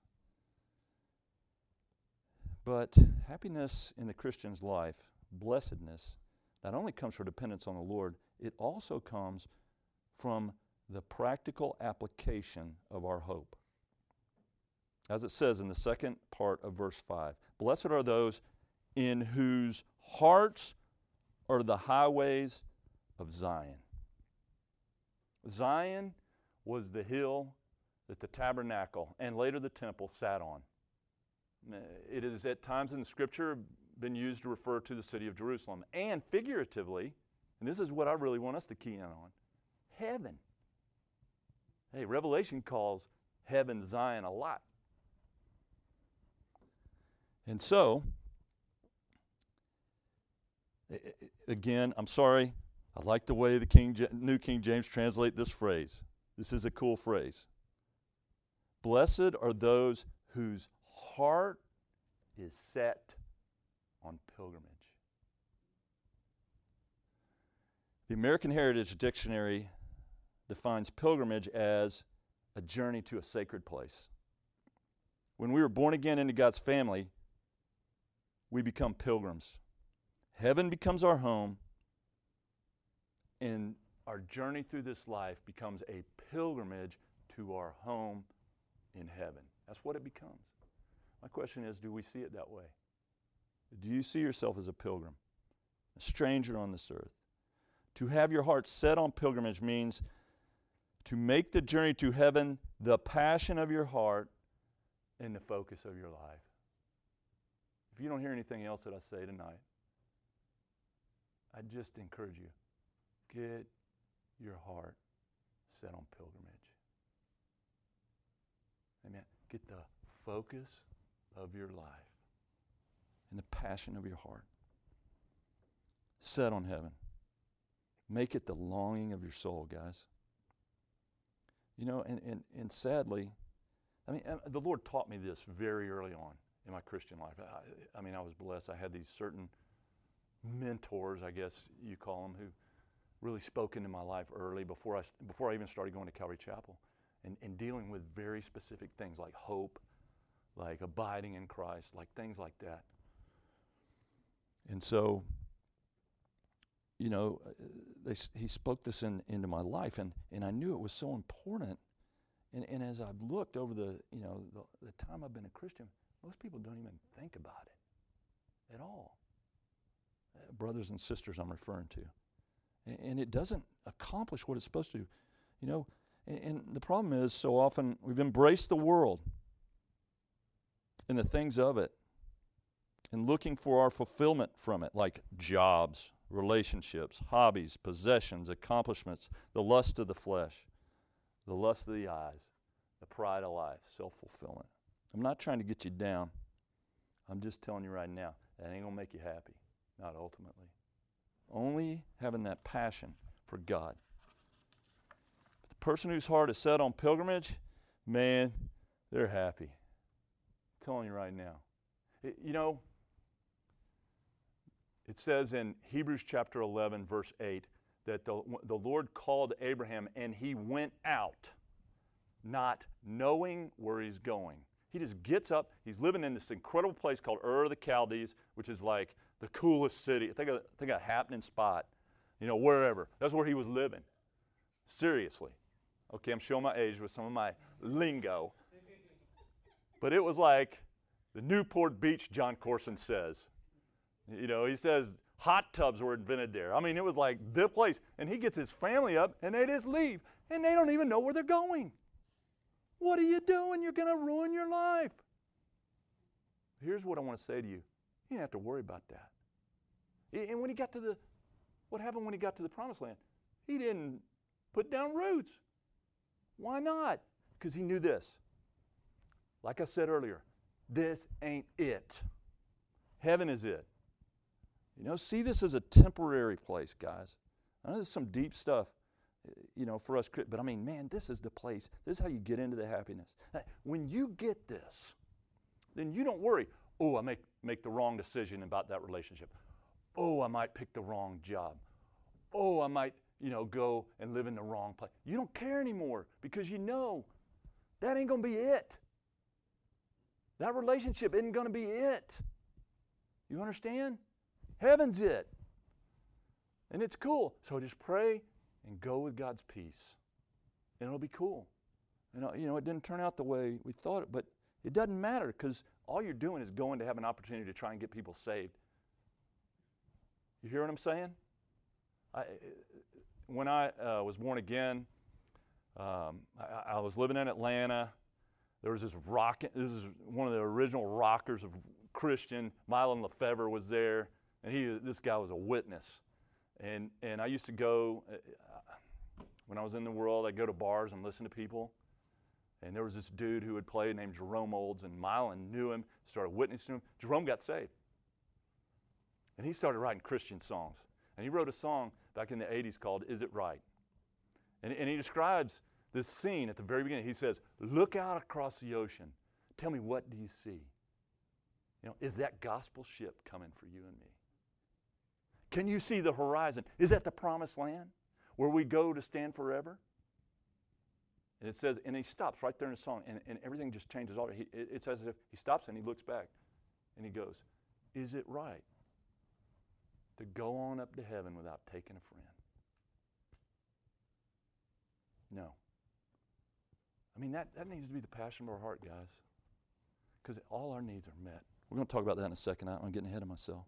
But happiness in the Christian's life, blessedness, not only comes from dependence on the Lord, it also comes from the practical application of our hope. As it says in the second part of verse 5 Blessed are those in whose hearts are the highways of Zion. Zion was the hill that the tabernacle and later the temple sat on. It is at times in the scripture been used to refer to the city of Jerusalem. And figuratively, and this is what I really want us to key in on heaven. Hey, Revelation calls heaven Zion a lot. And so, again, I'm sorry. I like the way the King, New King James translate this phrase. This is a cool phrase. Blessed are those whose heart is set on pilgrimage. The American Heritage Dictionary defines pilgrimage as a journey to a sacred place. When we were born again into God's family, we become pilgrims. Heaven becomes our home, and our journey through this life becomes a pilgrimage to our home in heaven. That's what it becomes. My question is do we see it that way? Do you see yourself as a pilgrim, a stranger on this earth? To have your heart set on pilgrimage means to make the journey to heaven the passion of your heart and the focus of your life. If you don't hear anything else that I say tonight, I just encourage you get your heart set on pilgrimage. Amen. Get the focus of your life and the passion of your heart set on heaven. Make it the longing of your soul, guys. You know, and, and, and sadly, I mean, uh, the Lord taught me this very early on in my Christian life. I, I, mean, I was blessed. I had these certain mentors, I guess you call them, who really spoke into my life early before I, before I even started going to Calvary Chapel and, and dealing with very specific things like hope, like abiding in Christ, like things like that. And so, you know, uh, they, he spoke this in, into my life, and, and I knew it was so important. And, and as I've looked over the, you know, the, the time I've been a Christian, most people don't even think about it at all. Uh, brothers and sisters, I'm referring to. And, it doesn't accomplish what it's supposed to. You know, and, and the problem is so often we've embraced the world and the things of it and looking for our fulfillment from it, like jobs, relationships, hobbies, possessions, accomplishments, the lust of the flesh, the lust of the eyes, the pride of life, self fulfillment. I'm not trying to get you down. I'm just telling you right now, that ain't going to make you happy, not ultimately. Only having that passion for God. But the person whose heart is set on pilgrimage, man, they're happy. I'm telling you right now. It, you know, it says in Hebrews chapter 11, verse 8, that the, the Lord called Abraham and he went out, not knowing where he's going. He just gets up. He's living in this incredible place called Ur of the Chaldees, which is like the coolest city. Think of, think of a happening spot, you know, wherever. That's where he was living. Seriously. Okay, I'm showing my age with some of my lingo. But it was like the Newport Beach, Jon Courson says. You know, he says hot tubs were invented there. I mean, it was like the place. And he gets his family up and they just leave. And they don't even know where they're going. What are you doing? You're going to ruin your life. Here's what I want to say to you. You didn't have to worry about that. And when he got to the, what happened when he got to the promised land? He didn't put down roots. Why not? Because he knew this. Like I said earlier, this ain't it. Heaven is it. You know, see this as a temporary place, guys. I know there's some deep stuff, you know, for us, but I mean, man, this is the place. This is how you get into the happiness. When you get this, then you don't worry. Oh, I make make the wrong decision about that relationship. Oh, I might pick the wrong job. Oh, I might, you know, go and live in the wrong place. You don't care anymore because you know that ain't going to be it. That relationship isn't going to be it. You understand? Heaven's it. And it's cool. So just pray and go with God's peace. And it'll be cool. And, you know, it didn't turn out the way we thought it, but it doesn't matter because all you're doing is going to have an opportunity to try and get people saved. You hear what I'm saying? I, when I uh, was born again, um, I, I, was living in Atlanta. There was this rock. This is one of the original rockers of Christian. Mylon LeFevre was there, and he. This guy was a witness. And and I used to go uh, when I was in the world. I'd go to bars and listen to people. And there was this dude who had played named Jerome Olds, and Mylon knew him, started witnessing him. Jerome got saved. And he started writing Christian songs. And he wrote a song back in the 80s called Is It Right? And, and he describes this scene at the very beginning. He says, Look out across the ocean. Tell me, what do you see? You know, is that gospel ship coming for you and me? Can you see the horizon? Is that the promised land where we go to stand forever? And it says, and he stops right there in the song, and, and everything just changes. All he, it, it's as if he stops and he looks back, and he goes, "Is it right to go on up to heaven without taking a friend?" No. I mean, that, that needs to be the passion of our heart, guys, because all our needs are met. We're going to talk about that in a second. I'm getting ahead of myself.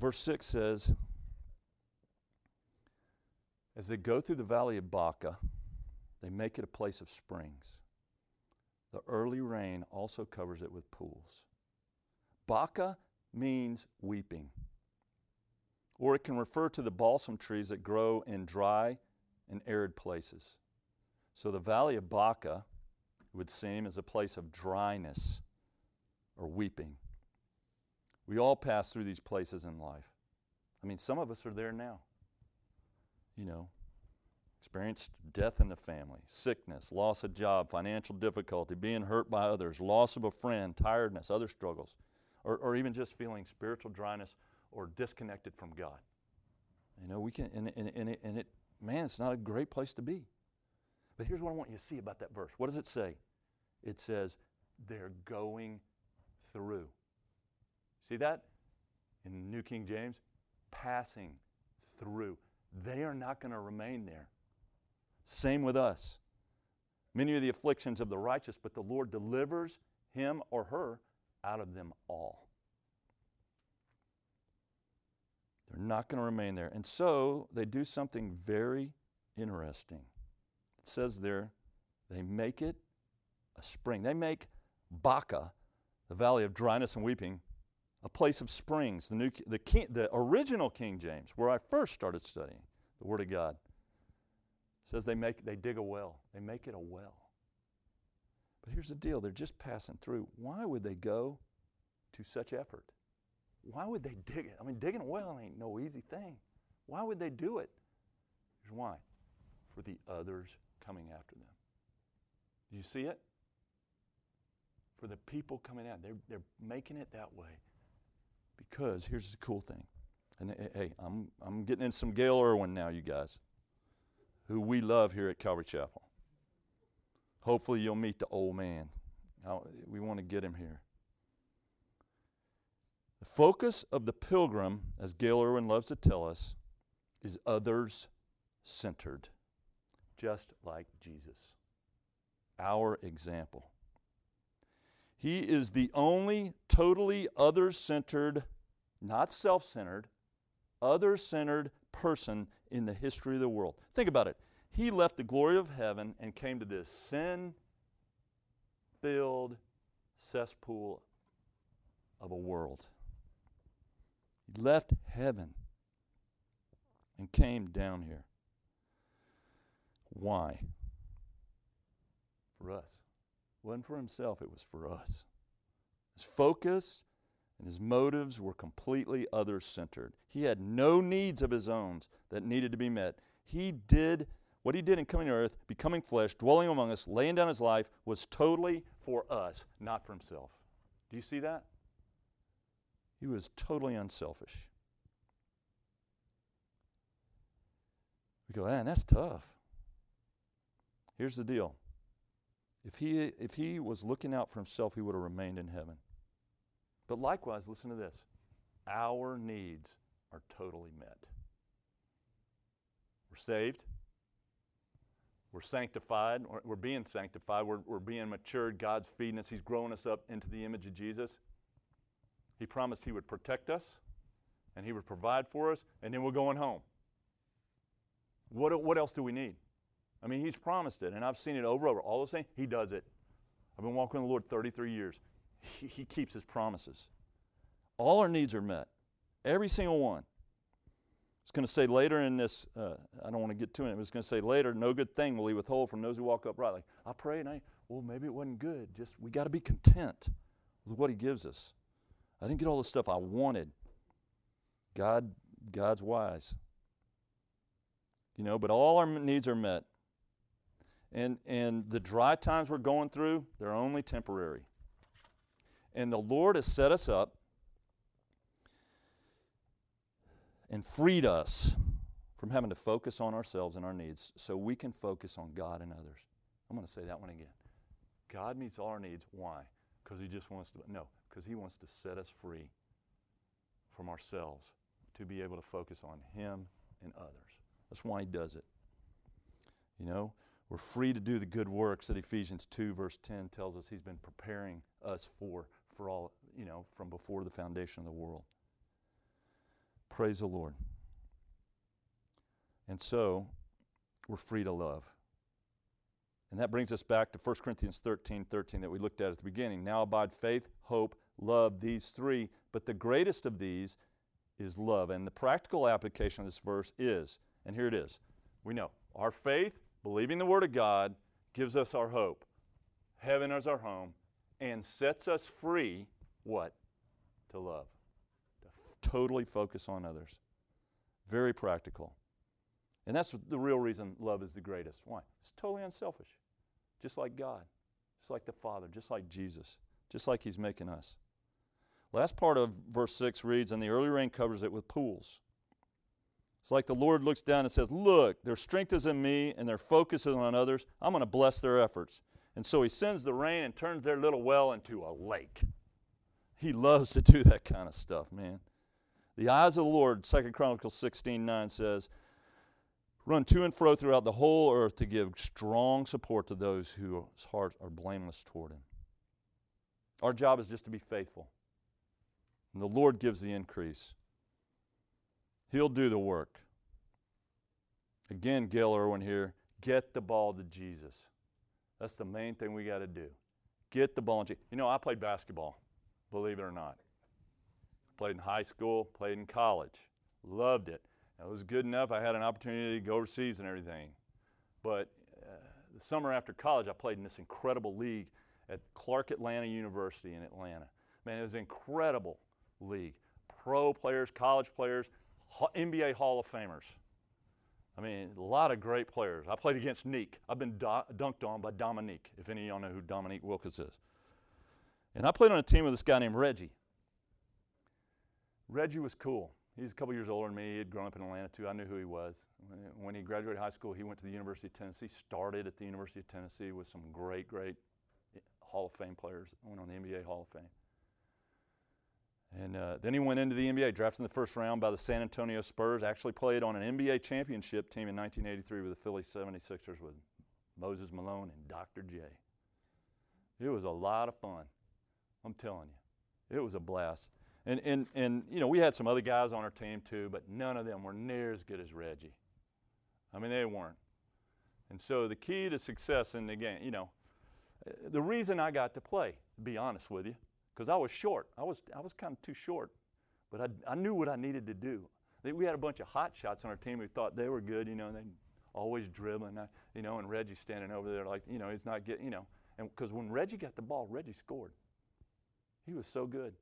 Verse 6 says, as they go through the valley of Baca, they make it a place of springs. The early rain also covers it with pools. Baca means weeping, or it can refer to the balsam trees that grow in dry and arid places. So the valley of Baca would seem as a place of dryness or weeping. We all pass through these places in life. I mean, some of us are there now you know, experienced death in the family, sickness, loss of job, financial difficulty, being hurt by others, loss of a friend, tiredness, other struggles, or, or even just feeling spiritual dryness or disconnected from God. You know, we can, and, and, and, it, and it, man, it's not a great place to be. But here's what I want you to see about that verse. What does it say? It says, they're going through. See that? In New King James? Passing through they are not going to remain there. Same with us. Many are the afflictions of the righteous, but the Lord delivers him or her out of them all. They're not going to remain there. And so they do something very interesting. It says there, they make it a spring. They make Baca, the valley of dryness and weeping, a place of springs. The, new, the, King, the original King James, where I first started studying the Word of God, says they, make, they dig a well. They make it a well. But here's the deal they're just passing through. Why would they go to such effort? Why would they dig it? I mean, digging a well ain't no easy thing. Why would they do it? Here's why for the others coming after them. Do you see it? For the people coming out, they're, they're making it that way because here's the cool thing. And hey, I'm, I'm getting in some Gayle Erwin now, you guys, who we love here at Calvary Chapel. Hopefully, you'll meet the old man. we want to get him here. The focus of the pilgrim, as Gayle Erwin loves to tell us, is others centered, just like Jesus, our example. He is the only totally other centered, not self centered, other centered person in the history of the world. Think about it. He left the glory of heaven and came to this sin filled cesspool of a world. He left heaven and came down here. Why? For us. Wasn't for himself, it was for us. His focus and his motives were completely other centered. He had no needs of his own that needed to be met. He did what he did in coming to earth, becoming flesh, dwelling among us, laying down his life, was totally for us, not for himself. Do you see that? He was totally unselfish. We go, man, that's tough. Here's the deal. If he, if he was looking out for himself, he would have remained in heaven. But likewise, listen to this our needs are totally met. We're saved. We're sanctified. We're being sanctified. We're, we're being matured. God's feeding us. He's growing us up into the image of Jesus. He promised He would protect us and He would provide for us, and then we're going home. What, what else do we need? I mean, He's promised it, and I've seen it over and over. All those things, He does it. I've been walking with the Lord 33 years. He, he keeps His promises. All our needs are met, every single one. It's going to say later in this, uh, I don't want to get too into it, it's going to say later, no good thing will he withhold from those who walk uprightly. I pray and I, well, maybe it wasn't good. Just, we got to be content with what he gives us. I didn't get all the stuff I wanted. God, God's wise. You know, but all our needs are met. And, and the dry times we're going through, they're only temporary. And the Lord has set us up and freed us from having to focus on ourselves and our needs so we can focus on God and others. I'm going to say that one again. God meets all our needs. Why? Because He just wants to, no, because He wants to set us free from ourselves to be able to focus on Him and others. That's why He does it. You know, we're free to do the good works that Ephesians 2, verse 10 tells us He's been preparing us for, for all, you know, from before the foundation of the world. Praise the Lord. And so, we're free to love. And that brings us back to 1 Corinthians 13 13 that we looked at at the beginning. Now abide faith, hope, love, these three, but the greatest of these is love. And the practical application of this verse is, and here it is we know our faith, believing the Word of God, gives us our hope. Heaven is our home and sets us free, what? To love to totally focus on others. Very practical. And that's the real reason love is the greatest. Why? It's totally unselfish. Just like God, just like the Father, just like Jesus, just like He's making us. Last part of verse 6 reads, And the early rain covers it with pools. It's like the Lord looks down and says, Look, their strength is in me and their focus is on others. I'm going to bless their efforts. And so He sends the rain and turns their little well into a lake. He loves to do that kind of stuff, man. The eyes of the Lord, Second Chronicles 16 9 says, run to and fro throughout the whole earth to give strong support to those whose hearts are blameless toward Him. Our job is just to be faithful. And the Lord gives the increase, He'll do the work. Again, Gayle Erwin here get the ball to Jesus. That's the main thing we got to do. Get the ball. In Jesus. You know, I played basketball, believe it or not. Played in high school, played in college. Loved it. It was good enough. I had an opportunity to go overseas and everything. But uh, the summer after college, I played in this incredible league at Clark Atlanta University in Atlanta. Man, it was an incredible league. Pro players, college players, NBA Hall of Famers. I mean, a lot of great players. I played against Neek. I've been do- dunked on by Dominique, if any of y'all know who Dominique Wilkins is. And I played on a team with this guy named Reggie. Reggie was cool. He's a couple years older than me. He had grown up in Atlanta too. I knew who he was. When he graduated high school, he went to the University of Tennessee, started at the University of Tennessee with some great, great Hall of Fame players, went on the NBA Hall of Fame. And uh, then he went into the NBA, drafted in the first round by the San Antonio Spurs, actually played on an NBA championship team in 1983 with the Philly 76ers with Moses Malone and Dr. J. It was a lot of fun. I'm telling you. It was a blast. And, and, and, you know, we had some other guys on our team too, but none of them were near as good as Reggie. I mean, they weren't. And so the key to success in the game, you know, the reason I got to play, to be honest with you, because I was short. I was, I was kind of too short. But I, I knew what I needed to do. We had a bunch of hot shots on our team who thought they were good, you know, and they always dribbling, uh, you know, and Reggie standing over there like, you know, he's not getting, you know. And because when Reggie got the ball, Reggie scored. He was so good.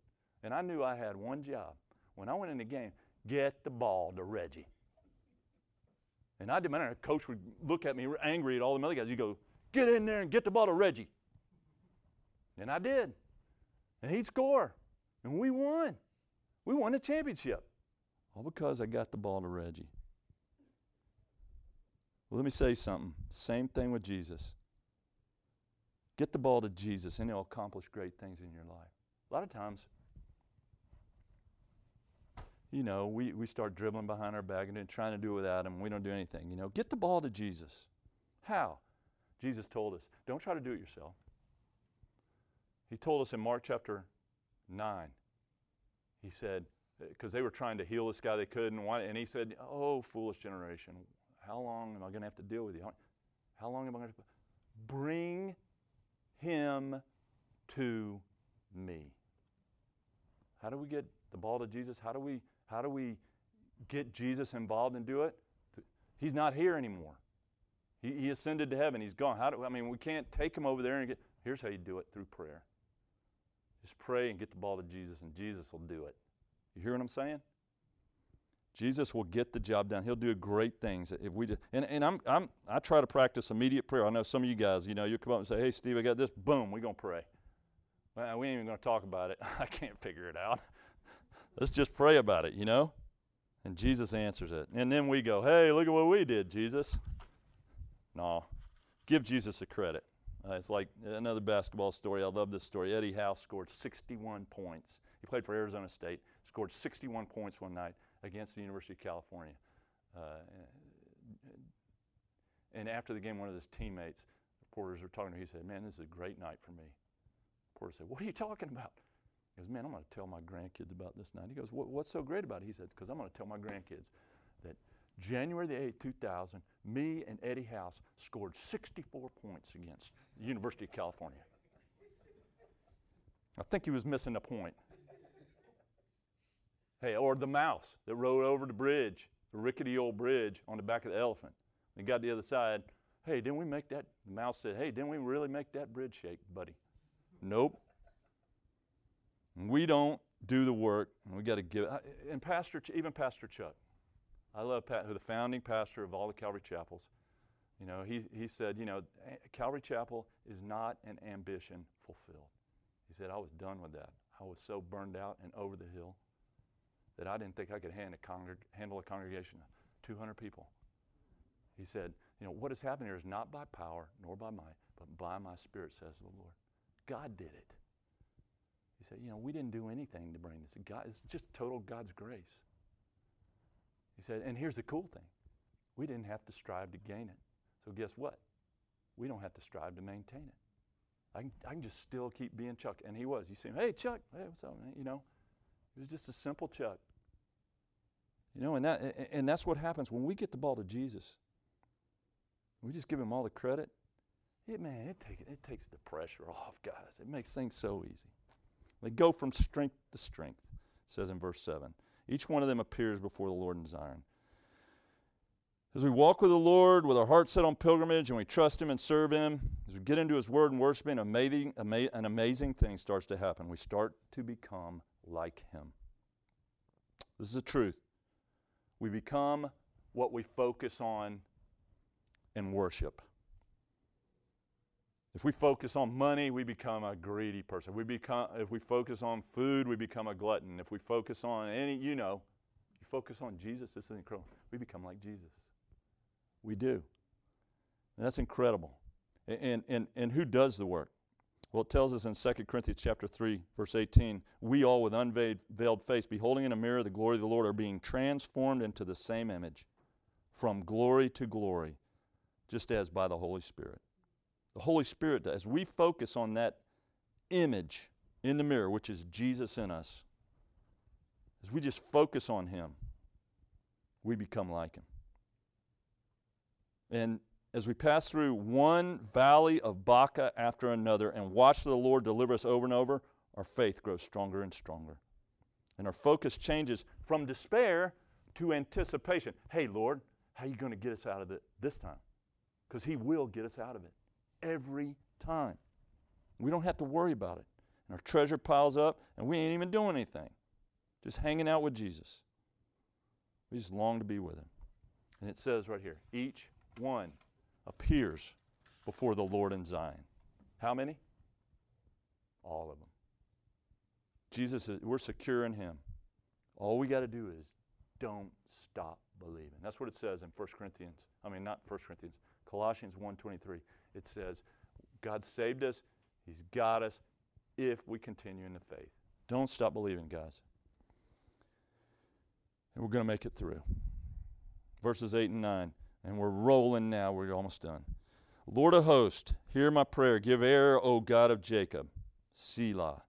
And I knew I had one job. When I went in the game, get the ball to Reggie. And I demanded, a coach would look at me angry at all the other guys. You go, get in there and get the ball to Reggie. And I did. And he'd score. And we won. We won the championship. All because I got the ball to Reggie. Well, let me say something. Same thing with Jesus. Get the ball to Jesus, and he'll accomplish great things in your life. A lot of times, you know, we, we start dribbling behind our back and trying to do it without him. We don't do anything. You know, get the ball to Jesus. How? Jesus told us, don't try to do it yourself. He told us in Mark chapter 9, he said, because they were trying to heal this guy, they couldn't. And he said, Oh, foolish generation, how long am I going to have to deal with you? How long am I going to? Bring him to me. How do we get the ball to Jesus? How do we how do we get Jesus involved and do it? He's not here anymore. He, he ascended to heaven. He's gone. How do I mean we can't take him over there and get here's how you do it through prayer. Just pray and get the ball to Jesus, and Jesus will do it. You hear what I'm saying? Jesus will get the job done. He'll do great things if we just. And, and I'm, I'm I try to practice immediate prayer. I know some of you guys, you know, you come up and say, "Hey, Steve, I got this." Boom, we're gonna pray. Well, we ain't even gonna talk about it. I can't figure it out. Let's just pray about it, you know. And Jesus answers it, and then we go, "Hey, look at what we did, Jesus." No, give Jesus the credit. Uh, it's like another basketball story. I love this story. Eddie House scored 61 points. He played for Arizona State. Scored 61 points one night against the University of California. Uh, and after the game, one of his teammates, reporters were talking to him. He said, "Man, this is a great night for me." Reporter said, "What are you talking about?" He goes, "Man, I'm going to tell my grandkids about this night." He goes, "What's so great about it?" He said, "Because I'm going to tell my grandkids January the 8th, 2000, me and Eddie House scored 64 points against the University of California." I think he was missing a point. Hey, or the mouse that rode over the bridge, the rickety old bridge on the back of the elephant. And got the other side. Hey, didn't we make that? The mouse said, Hey, didn't we really make that bridge shake, buddy? Nope. We don't do the work. We got to give. And Pastor, even Pastor Chuck, I love Pat, who the founding pastor of all the Calvary chapels. You know, he, he said, you know, Calvary Chapel is not an ambition fulfilled. He said, I was done with that. I was so burned out and over the hill that I didn't think I could hand a handle a congregation of 200 people. He said, You know, what has happened here is not by power nor by might, but by my spirit, says the Lord. God did it. He said, You know, we didn't do anything to bring this. God, it's just total God's grace. He said, And here's the cool thing we didn't have to strive to gain it. So guess what? We don't have to strive to maintain it. I can, I can just still keep being Chuck. And he was. You see him, hey, Chuck, hey, what's up, man? You know, it was just a simple Chuck. You know, and, that, and that's what happens when we get the ball to Jesus. We just give him all the credit. It, man, it, take, it takes the pressure off, guys. It makes things so easy. They go from strength to strength, says in verse 7. Each one of them appears before the Lord in Zion. As we walk with the Lord with our hearts set on pilgrimage and we trust Him and serve Him, as we get into His Word and worship Him, amazing, an amazing thing starts to happen. We start to become like Him. This is the truth. We become what we focus on in worship. If we focus on money, we become a greedy person. We become, if we focus on food, we become a glutton. If we focus on any, you know, You focus on Jesus, this is incredible. We become like Jesus. We do. And that's incredible. And, and, and who does the work? Well, it tells us in 2 Corinthians chapter 3, verse 18, we all with unveiled face, beholding in a mirror the glory of the Lord, are being transformed into the same image from glory to glory, just as by the Holy Spirit. The Holy Spirit, does. as we focus on that image in the mirror, which is Jesus in us, as we just focus on Him, we become like Him. And as we pass through one valley of Baca after another and watch the Lord deliver us over and over, our faith grows stronger and stronger. And our focus changes from despair to anticipation. Hey, Lord, how are you going to get us out of it this time? Because He will get us out of it every time. We don't have to worry about it. And our treasure piles up, and we ain't even doing anything. Just hanging out with Jesus. We just long to be with Him. And it says right here each one appears before the Lord in Zion. How many? All of them. Jesus, is, we're secure in Him. All we got to do is don't stop believing. That's what it says in 1 Corinthians. I mean, not 1 Corinthians, Colossians 1.23. It says, God saved us. He's got us if we continue in the faith. Don't stop believing, guys. And we're going to make it through. Verses 8 and 9. And we're rolling now. We're almost done. Lord of hosts, hear my prayer. Give air, O God of Jacob. Selah.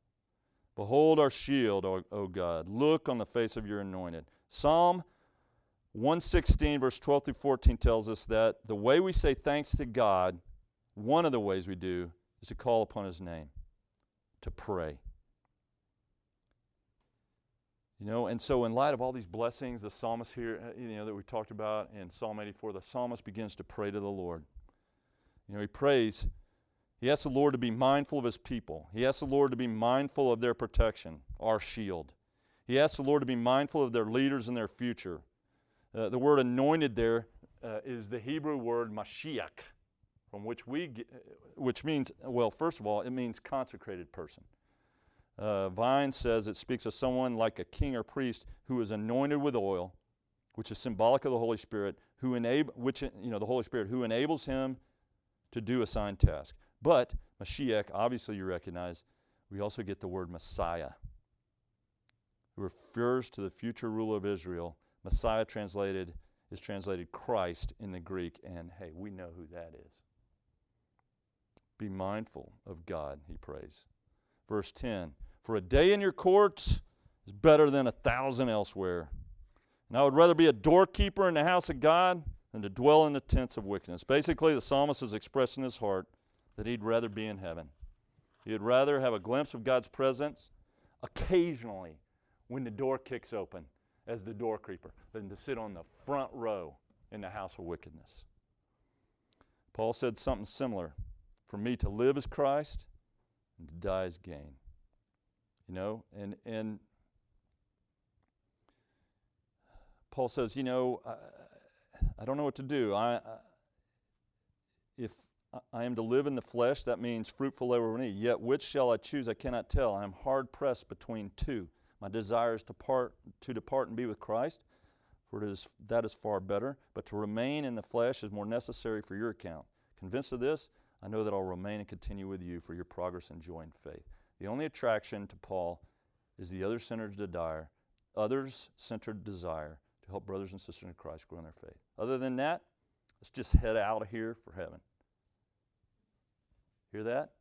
Behold our shield, o, o God. Look on the face of your anointed. Psalm 116, verse 12 through 14 tells us that the way we say thanks to God, one of the ways we do, is to call upon his name, to pray. You know, and so in light of all these blessings, the psalmist here, uh, you know, that we talked about in Psalm 84, the psalmist begins to pray to the Lord. You know, he prays, he asks the Lord to be mindful of his people. He asks the Lord to be mindful of their protection, our shield. He asks the Lord to be mindful of their leaders and their future. Uh, the word anointed there uh, is the Hebrew word Mashiach, from which we, which means, well, first of all, it means consecrated person. Uh, Vine says it speaks of someone like a king or priest who is anointed with oil, which is symbolic of the Holy Spirit, who enable, which you know the Holy Spirit who enables him to do a signed task. But Mashiach, obviously, you recognize. We also get the word Messiah, who refers to the future ruler of Israel. Messiah translated is translated Christ in the Greek, and hey, we know who that is. Be mindful of God, he prays. Verse 10 for a day in your courts is better than a thousand elsewhere. And I would rather be a doorkeeper in the house of God than to dwell in the tents of wickedness. Basically, the psalmist is expressing his heart that he'd rather be in heaven. He'd rather have a glimpse of God's presence occasionally when the door kicks open as the door creeper than to sit on the front row in the house of wickedness. Paul said something similar. For me to live as Christ and to die as gain. You know, and and Paul says, you know, I, I don't know what to do. I, I if I am to live in the flesh, that means fruitful labor me. Yet which shall I choose? I cannot tell. I am hard pressed between two. My desire is to part to depart and be with Christ, for it is that is far better. But to remain in the flesh is more necessary for your account. Convinced of this, I know that I'll remain and continue with you for your progress and joy in faith. The only attraction to Paul is the other centered desire, others centered desire to help brothers and sisters in Christ grow in their faith. Other than that, let's just head out of here for heaven. Hear that?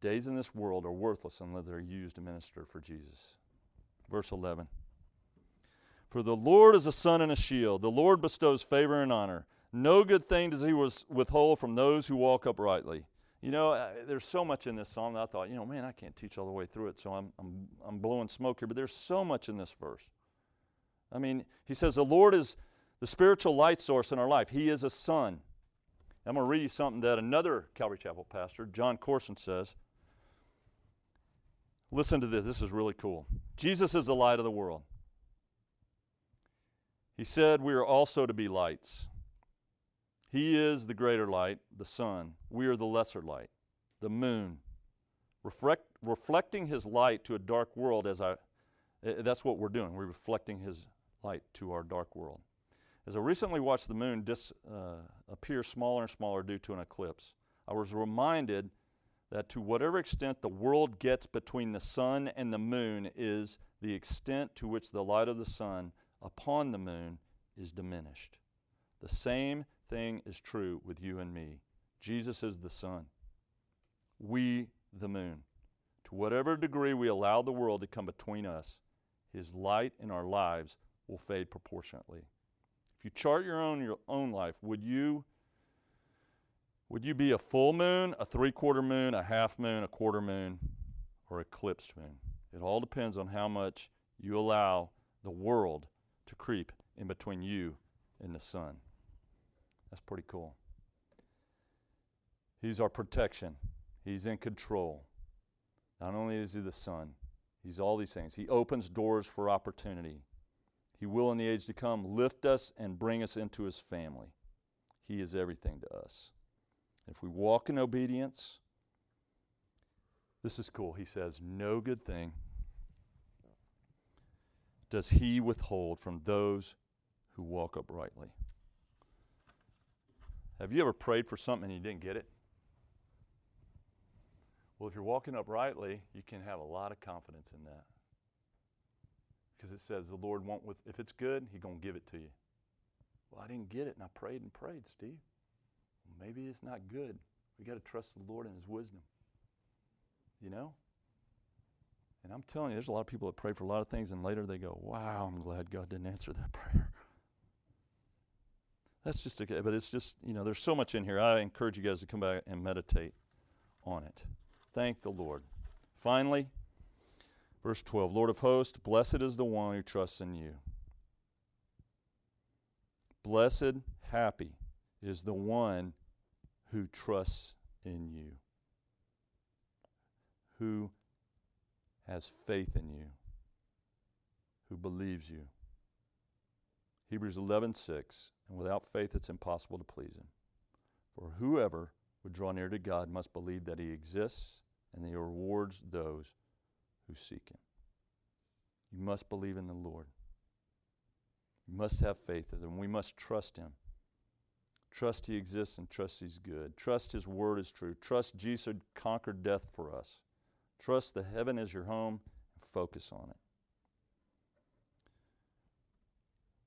Days in this world are worthless unless they're used to minister for Jesus. Verse 11. For the Lord is a sun and a shield. The Lord bestows favor and honor. No good thing does he withhold from those who walk uprightly. You know, uh, there's so much in this psalm that I thought, you know, man, I can't teach all the way through it, so I'm, I'm, I'm blowing smoke here. But there's so much in this verse. I mean, he says, The Lord is the spiritual light source in our life, He is a sun. I'm going to read you something that another Calvary Chapel pastor, Jon Courson, says. Listen to this. This is really cool. Jesus is the light of the world. He said, We are also to be lights. He is the greater light, the sun. We are the lesser light, the moon. Reflect, reflecting his light to a dark world as I eh, that's what we're doing. We're reflecting his light to our dark world. As I recently watched the moon dis, uh, appear smaller and smaller due to an eclipse, I was reminded that to whatever extent the world gets between the sun and the moon is the extent to which the light of the sun upon the moon is diminished. The same thing is true with you and me. Jesus is the sun, we the moon. To whatever degree we allow the world to come between us, his light in our lives will fade proportionately. If you chart your own your own life, would you would you be a full moon, a three quarter moon, a half moon, a quarter moon, or eclipsed moon? It all depends on how much you allow the world to creep in between you and the sun. That's pretty cool. He's our protection. He's in control. Not only is he the sun, he's all these things. He opens doors for opportunity. He will, in the age to come, lift us and bring us into his family. He is everything to us. If we walk in obedience, this is cool. He says, No good thing does he withhold from those who walk uprightly. Have you ever prayed for something and you didn't get it? Well, if you're walking uprightly, you can have a lot of confidence in that. Because it says the Lord won't with if it's good, He's gonna give it to you. Well, I didn't get it and I prayed and prayed, Steve. Well, maybe it's not good. We got to trust the Lord and His wisdom. You know? And I'm telling you, there's a lot of people that pray for a lot of things, and later they go, Wow, I'm glad God didn't answer that prayer. That's just okay, but it's just, you know, there's so much in here. I encourage you guys to come back and meditate on it. Thank the Lord. Finally, verse 12 Lord of hosts, blessed is the one who trusts in you. Blessed, happy is the one who trusts in you, who has faith in you, who believes you. Hebrews 11:6 and without faith it's impossible to please him. For whoever would draw near to God must believe that he exists and that he rewards those who seek him. You must believe in the Lord. You must have faith in him. We must trust him. Trust he exists and trust he's good. Trust his word is true. Trust Jesus conquered death for us. Trust the heaven is your home and focus on it.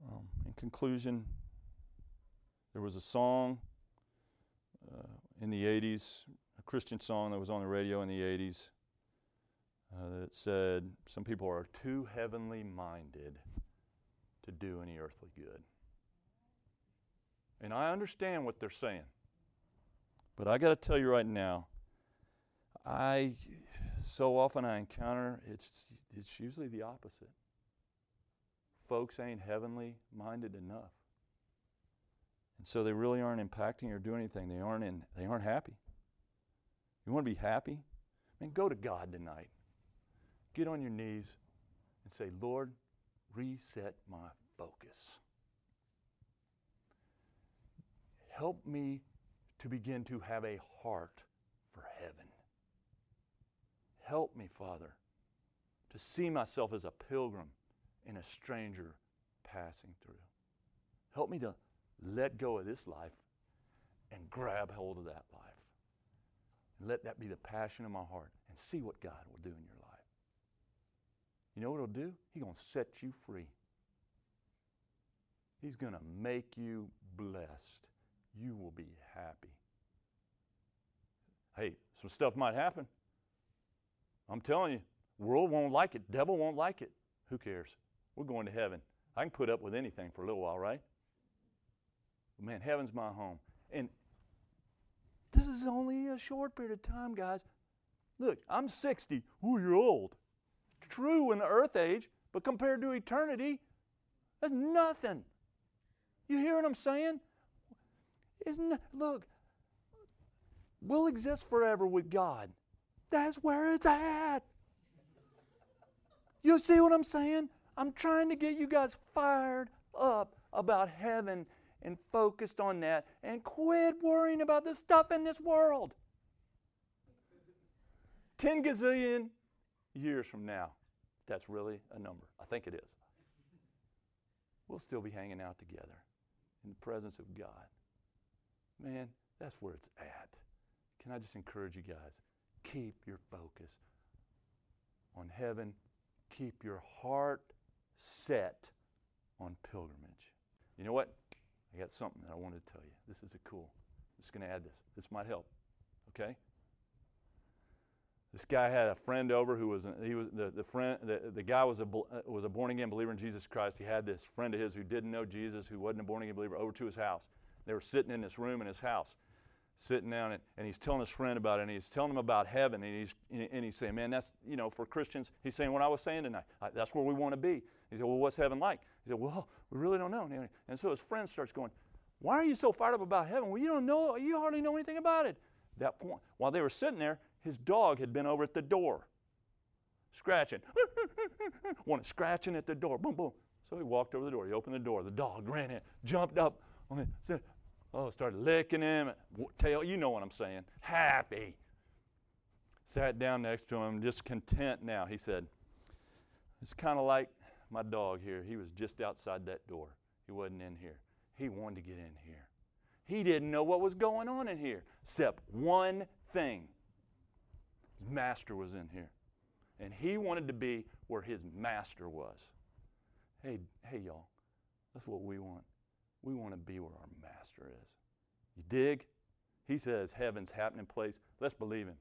Um, in conclusion, there was a song uh, in the 80s, a Christian song that was on the radio in the 80s uh, that said, Some people are too heavenly minded to do any earthly good. And I understand what they're saying. But I got to tell you right now, I so often I encounter it's it's usually the opposite. Folks ain't heavenly minded enough. And so they really aren't impacting or doing anything. They aren't in they aren't happy. You want to be happy? I mean, go to God tonight. Get on your knees and say, Lord, reset my focus. Help me to begin to have a heart for heaven. Help me, Father, to see myself as a pilgrim and a stranger passing through. Help me to let go of this life and grab hold of that life. And let that be the passion of my heart and see what God will do in your life. You know what He'll do? He's going to set you free. He's going to make you blessed you will be happy. Hey, some stuff might happen. I'm telling you, world won't like it, devil won't like it. Who cares? We're going to heaven. I can put up with anything for a little while, right? Man, heaven's my home. And this is only a short period of time, guys. Look, I'm 60. Ooh, you're old. True in the earth age, but compared to eternity, that's nothing. You hear what I'm saying? Isn't look, we'll exist forever with God. That's where it's at. You see what I'm saying? I'm trying to get you guys fired up about heaven and focused on that and quit worrying about the stuff in this world. 10 gazillion years from now, that's really a number. I think it is. we'll still be hanging out together in the presence of God. Man, that's where it's at. Can I just encourage you guys? Keep your focus on heaven. Keep your heart set on pilgrimage. You know what? I got something that I want to tell you. This is a cool. I'm just going to add this. This might help. Okay? This guy had a friend over who was he was the, the friend the, the guy was a uh, was a born again believer in Jesus Christ. He had this friend of his who didn't know Jesus, who wasn't a born again believer, over to his house. They were sitting in this room in his house, sitting down, and, and he's telling his friend about it, and he's telling him about heaven, and he's and he's saying, man, that's you know for Christians. He's saying what I was saying tonight. That's where we want to be. He said, well, what's heaven like? He said, well, we really don't know. And so his friend starts going, why are you so fired up about heaven? Well, you don't know. You hardly know anything about it. That point, while they were sitting there, his dog had been over at the door, scratching. Wanted scratching at the door. Boom, boom. So he walked over the door. He opened the door. The dog ran in, jumped up said, oh, started licking him. Tail, you know what I'm saying. Happy. Sat down next to him, just content now. He said, It's kind of like my dog here. He was just outside that door. He wasn't in here. He wanted to get in here. He didn't know what was going on in here, except one thing. His master was in here. And he wanted to be where his master was. Hey, hey, y'all, that's what we want. We want to be where our master is. You dig? He says heaven's happening place. Let's believe him.